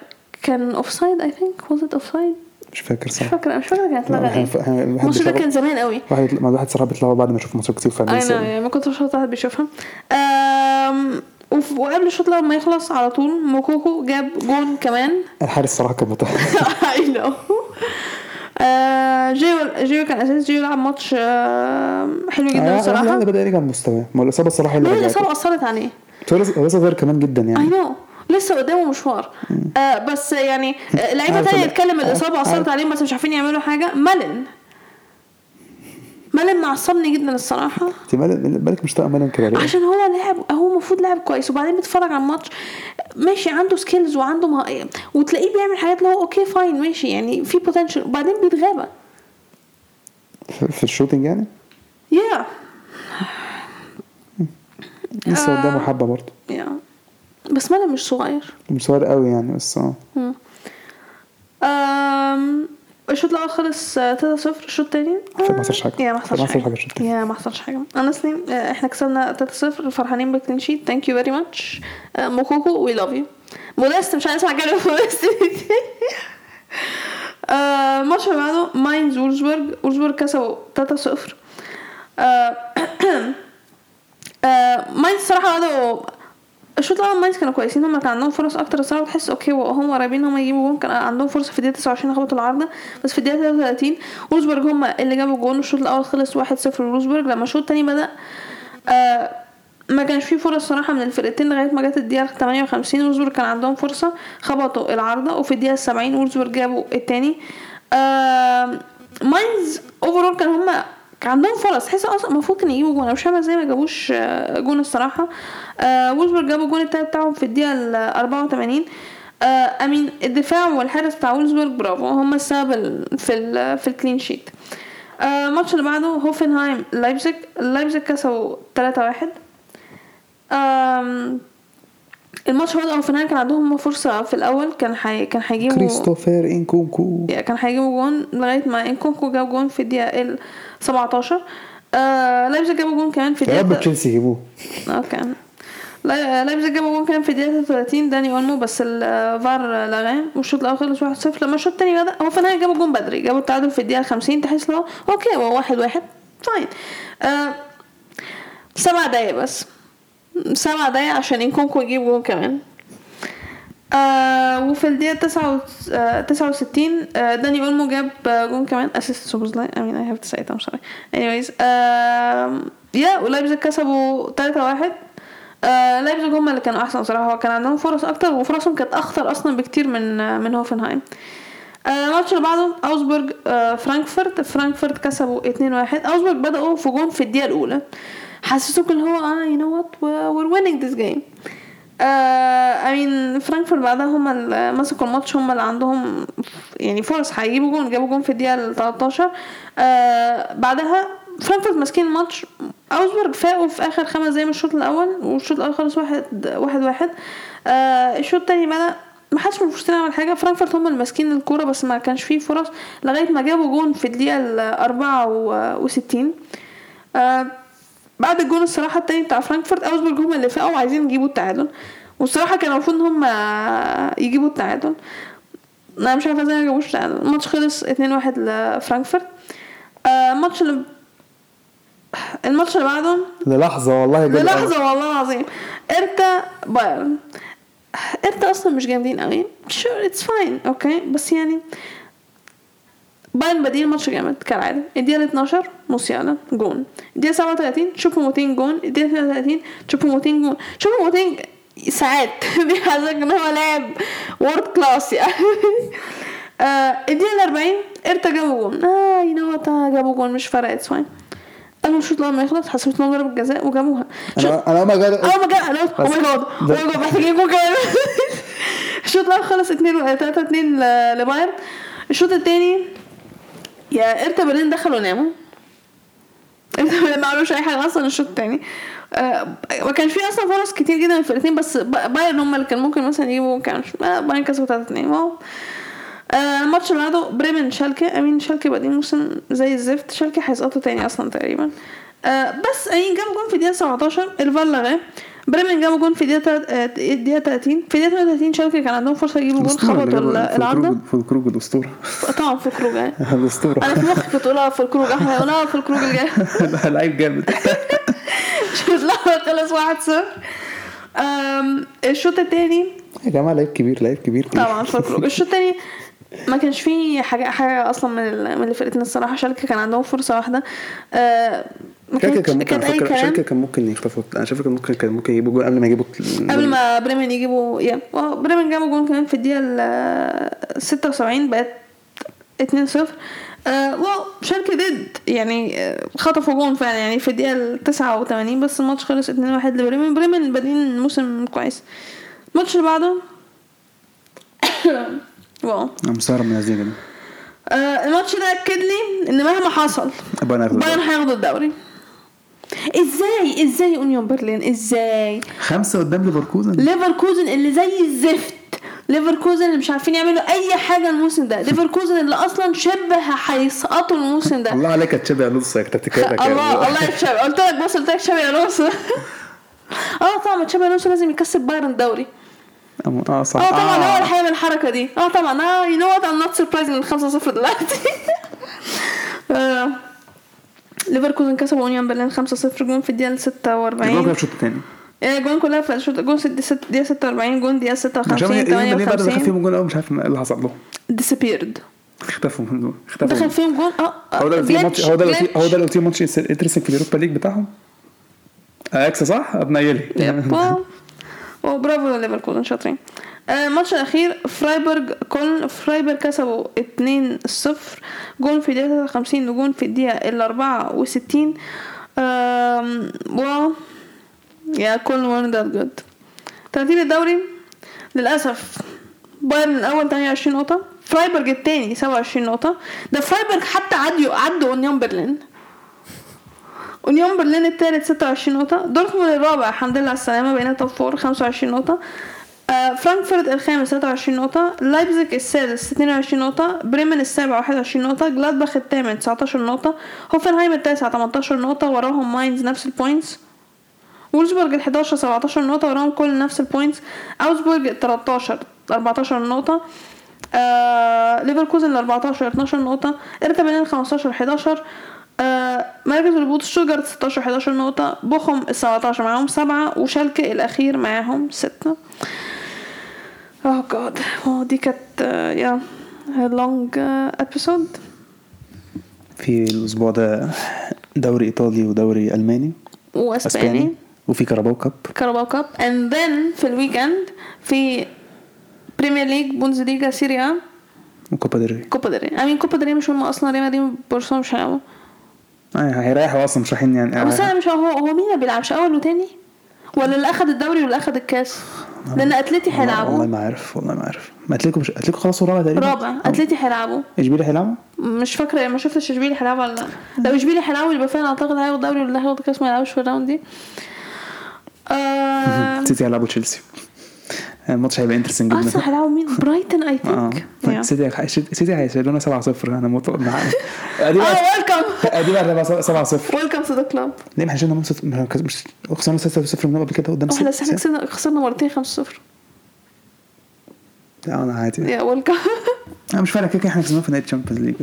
كان offside I think was it offside مش فاكر مش صراحة فاكرة مش فاكرة كانت إيه. الواحد الماتش ده. كان زمان قوي. واحد ما الواحد صراحة بيتلخبط بعد ما يشوف ماتشات كتير no فبينسى يعني ما كنتش واحد بيشوفها. وقبل الشوط لما يخلص على طول موكوكو جاب جون كمان. الحارس صراحة كان متعب I know جيو جيو كان أساسي. جيو لعب ماتش آم، حلو جدا الصراحه لا بدا يرجع لمستواه ما الإصابة الصراحة اللي الإصابة أثرت عليه. هو لسه صغير كمان جدا اي يعني نو لسه قدامه مشوار. آه بس يعني آه، [laughs] لعيبه تانية يتكلم الإصابة. أثرت عليهم بس مش عارفين يعملوا حاجة. مالن مالن معصبني جدا الصراحة. انت مالن مالك مش طايق مالك كده عشان هو لاعب هو المفروض لاعب كويس وبعدين بيتفرج على الماتش ماشي عنده skills وعنده مه... وتلاقيه بيعمل حاجات اللي هو okay fine ماشي يعني في potential وبعدين بيتغابى. في- ال shooting يعني؟ yeah لسه آه. قدامه حبة برضه. yeah بس مالن مش صغير. مش صغير قوي يعني بس آه. الشوط الأول خلص آه، 3-0 الشوط الثاني ما حصلش حاجة. yeah ما حصلش حاجة. حاجة الشوط التاني. yeah ما حصلش حاجة. أنا سليم آه، إحنا كسبنا 3-0 فرحانين بال clean sheet. thank you very much موكوكو we love you مودست مش عايز اسمع كلمه [laughs] مودست آه، الماتش اللي بعده ماينز وولزبورج وولزبورج كسبوا 3-0 آه، [clears throat] آه، ماينز الصراحه بدأوا الشوط الأول ماينز كانوا كويسين هم كان عندهم فرص أكتر الصراحة تحس okay هم قريبين هم يجيبوا جون كان عندهم فرصة في الدقيقة 29 خبطوا العارضة. بس في الدقيقة 33 وولزبورج هم اللي جابوا جون الشوط الأول خلص 1-0 لوولزبورج لما الشوط الثاني بدأ آه ما كانش فيه فرص صراحة من الفرقتين لغاية ما جت الدقيقة 58 وولزبورج كان عندهم فرصة خبطوا العارضة وفي الدقيقة 70 وولزبورج جابوا الثاني آه ماينز overall كان هم كان عندهم فرص. تحس أصلا المفروض كانوا يجيبوا جون. أنا مش فاهمة إزاي ما جابوش آه، جون الصراحة. آه وولزبورج جابوا الجون التالت بتاعهم في الدقيقة ال 84 آه امين الدفاع والحارس بتاع وولزبورج برافو. هم السبب ال- في ال في ال clean sheet. آه، الماتش اللي بعده هوفنهايم لايبزيج. لايبزيج كسبوا 3-1 آم، الماتش برضه هوفنهايم كان عندهم فرصة في الأول. كان حي... كان هيجيبوا كريستوفر إنكونكو. كان هيجيبوا جون لغاية ما إنكونكو جاب جون في الدقيقة ال 17 آه لايبزيج جابوا جون كمان في يا رب الدقيقة تشيلسي يجيبوه. okay لاي- لايبزيج جابوا جون كمان في الدقيقة 33 داني أولمو بس الفار لغاه والشوط الأول خلص 1-0 لما الشوط التاني بدأ هو في النهاية جابوا جون بدري جابوا التعادل في الدقيقة 50 تحس لو okay هو واحد واحد fine. آه سبع دقايق بس. سبع دقايق عشان إنكونكو يجيب جون كمان. آه وفي الدقيقة تسعة آه، تسعة وستين آه داني أولمو جاب آه، جون كمان assist سوبوزلاي I mean I have to say it I'm sorry. Anyways يا ولايبزيج كسبوا تلاتة واحد. آه لايبزيج هم اللي كانوا أحسن صراحة كان عندهم فرص أكتر وفرصهم كانت أخطر أصلا بكتير من من هوفنهايم. الماتش اللي بعده أوزبورج آه فرانكفورت. فرانكفورت كسبوا 2-1 أوزبورج بدأوا في جون في الدقيقة الأولى. حسسوك اللي هو آه you know what we're winning this game. آه I mean فرانكفورت بعدها هم اللي مسكوا الماتش هم اللي عندهم يعني فرص هيجيبوا جون جابوا جون في الدقيقة ال 13 آه بعدها فرانكفورت ماسكين الماتش. اوزبورج فاقوا في آخر خمس دقايق من الشوط الأول والشوط الأول خلص واحد واحد واحد. آه الشوط التاني بدأ ما حدش من الفرصتين عمل حاجة. فرانكفورت هم اللي ماسكين الكورة بس ما كانش فيه فرص لغاية ما جابوا جون في الدقيقة ال 64 آه بعد الجون الصراحة التاني بتاع فرانكفورت اوزبورج هم اللي فاقوا عايزين يجيبوا التعادل. والصراحة كان المفروض إن هم يجيبوا التعادل. أنا مش عارفة إزاي ما جابوش التعادل. الماتش خلص 2-1 لفرانكفورت. آه الماتش اللي الماتش اللي بعده للحظة والله جاب للحظة والله العظيم. هيرتا بايرن. هيرتا أصلا مش جامدين قوي sure it's fine okay بس يعني بايرن بادئين ماتش جامد كالعادة. الدقيقة 12 موسيالا جون. الدقيقة 37 تشوبو موتينج جون. الدقيقة 33 تشوبو موتينج جون. تشوبو موتينج ساعات. [laughs] بيحسسك إن هو لاعب world class يعني. [laughs] آه الدقيقة 40 هيرتا جابوا جون. آه you know what جابوا جون مش فارقة fine أول الشوط لما يخلص حسبت لهم ضربة جزاء وجابوها. أنا أنا ما جاد أول ما جاء أنا oh my God oh my God محتاجين جول كمان. [laughs] الشوط الأول خلص 2 3 2 لبايرن. الشوط الثاني يا هيرتا برلين دخلوا ناموا. برلين ما عملوش أي حاجة أصلا الشوط الثاني ما كانش في أصلا فرص كتير جدا في الاثنين بس بايرن هم اللي كان ممكن مثلا يجيبوا كان بايرن كسبوا 3 2 wow. آه، الماتش اللي بعده بريمن شالكه امين شالكه بادئين موسم زي الزفت. شالكه هيسقطوا تاني أصلا تقريبا. آه، بس بريمن جابوا جون في الدقيقة 17 الفار لغاه. بريمن جابوا جون في الدقيقه تلات- آه، الدقيقه 30 في الدقيقه 38 شالكه كان عندهم فرصة يجيبوا جون. خبطوا ال- العارضه فولكروج الأسطورة. طبعا فولكروج يعني. [laughs] الأسطورة. أنا في مخي كنت أقولها فولكروج أحنا هنقولها فولكروج الجاي [laughs] لعيب جامد. الشوط الأول خلص 1-0 آم، الشوط الثاني يا جماعة لعيب كبير لعيب كبير. طبعا فولكروج الشوط الثاني ما كانش فيه حاجة حاجة أصلا من من الفرقتين الصراحة. شالكه كان عندهم فرصة واحدة. آه، ما شالكة كانتش كان ممكن فكرة كلام. شالكة كان ممكن يخطفوا أنا شايف كان ممكن كان ممكن يجيبوا جول قبل ما يجيبوا قبل ما بريمن يجيبوا يا بريمن جابوا جون كمان في الدقيقة ال 76 بقت 2 0 آه wow شالكة ضد يعني آه، خطفوا جون فعلا. يعني في الدقيقة ال 89 بس الماتش خلص 2 1 لبريمن. بريمن بادئين موسم كويس. الماتش اللي بعده [coughs] wow أنا مستغرب من النتيجة دي آه الماتش ده اكد لي إن مهما حصل بايرن هياخد الدوري. هياخدوا الدوري. إزاي؟ إزاي أونيون برلين؟ إزاي؟ خمسة قدام ليفركوزن. ليفركوزن اللي زي الزفت. ليفركوزن اللي مش عارفين يعملوا أي حاجة الموسم ده. ليفركوزن اللي أصلا شبه هيسقطوا الموسم ده. الله عليك يا تشابي ألونسو يا تكتيكاتك [laughs] الله الله يا تشابي. قلت لك بص قلت لك تشابي ألونسو. [laughs] آه طبعا تشابي ألونسو لازم يكسب بايرن الدوري. آه صح آه. طبعا هو اللي هيعمل الحركة دي. آه طبعا آه you know what I'm not surprised من 5-0 دلوقتي. [laughs] آه، ليفركوزن كسبوا اونيون برلين 5-0 جون في الدقيقة 46 الجول كان الشوط الثاني آه، جون كلها في الشوط جون دقيقة 46 جون دقيقة عشان 56 ليه بعد ما دخل 58 فيهم جول أوي مش عارف إيه اللي حصل لهم disappeared. اختفوا من دول اختفوا. دخل فيهم جون آه آه، هو ده اللي ماتش هو ده اللي. هو ده اللي ماتش انترستنج في اليوروبا ليج بتاعهم. إكس صح؟ ابنيلي يب واو. [laughs] وبرافو ليفركوزن شاطرين. آه، الماتش الأخير فرايبورج كولن فرايبورج كسبوا 2-0 جون في الدقيقة 53 وجون في الدقيقة ال 64 آم، wow. يا كولن not that good ترتيب الدوري للأسف بايرن الأول 28 نقطة فرايبرج التاني 27 نقطة. ده فرايبرج حتى عدوا عدوا أونيون برلين. أونيون برلين التالت 26 نقطة دورتموند الرابع الحمد لله على السلامة بقينا top four 25 نقطة. آه، فرانكفورت الخامس 23 نقطة لايبزيج السادس 22 نقطة بريمن السابع 21 نقطة جلادباخ الثامن 19 نقطة هوفنهايم التاسع 18 نقطة وراهم ماينز نفس ال points وولزبورج ال 11 17 نقطة وراهم كولن نفس ال points اوزبورج ال 13 14 نقطة. آه ليفركوزن ال 14 12 نقطة. هيرتا برلين 15 11 آه مركز الهبوط شتوتجارت 16 11 نقطة بوخم ال 17 معاهم سبعة وشالكة الأخير معاهم ستة. oh God دي كانت يا long episode في الأسبوع ده دوري إيطالي ودوري ألماني وأسباني. وفي كاراباو cup. كاراباو cup. and then في ال weekend في Premier League بوندسليجا سيريا وكوبا ديل ري. كوبا دري امين كوبا دري مش هم أصلا ريال مدريد وبرشلونه مش هيلعبوا. آه، هيريحوا أصلا مش رايحين يعني بس أنا مش هو هو مين اللي بيلعبش اول وتاني ولا اللي أخد الدوري واللي أخد الكاس؟ لأن اتلتي والله- والله هيلعبوا ما عارف والله ما عارف. ما اتلتيكو مش اتلتيكو خلاص رابع تقريبا. رابع. آه. اتلتي هيلعبوا اشبيليا هيلعبوا مش فاكرة ما شفتش إشبيلي هيلعبوا ولا لأ. لو إشبيلي هيلعبوا يبقى فعلا أعتقد هياخد دوري واللي هياخد الكاس ما يلعبوش في ال round دي. آه. [laughs] سيتي هيلعبوا تشيلسي. الماتش هيبقى interesting جدا. أصلا هيلعبوا مين؟ برايتون I think سيتي سيتي هيشيلونا 7 0 أنا ادي [laughs] آه welcome ادي بقى هتبقى 7 0 welcome to the club ليه ما إحنا شلنا مش خسرنا 6 0 من قبل كده قدام إحنا إحنا كسبنا خسرنا مرتين 5 0 لا أنا عادي. يا welcome [laughs] أنا مش فارق كده إحنا كسبنا في نهائي ال Champions League.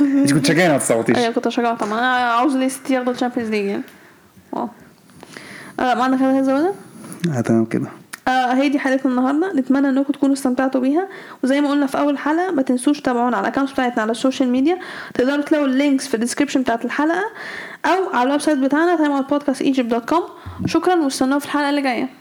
أنت كنت شجعنا ما تصوتيش أيوه كنت اشجع طبعا أنا عاوز ليه سيتي ياخدوا ال Champions League يعني آه ما عندك حاجة تزودها؟ آه تمام كده. آه هي دي حلقتنا النهارده. نتمنى إنكم تكونوا استمتعتوا بيها. وزي ما قلنا في أول حلقة ما تنسوش تتابعونا على ال account بتاعتنا على ال social media تقدروا تلاقوا ال links في ال description بتاعت الحلقة أو على ال website بتاعنا timeoutpodcastegypt.com شكرا واستنونا في الحلقة اللي جاية.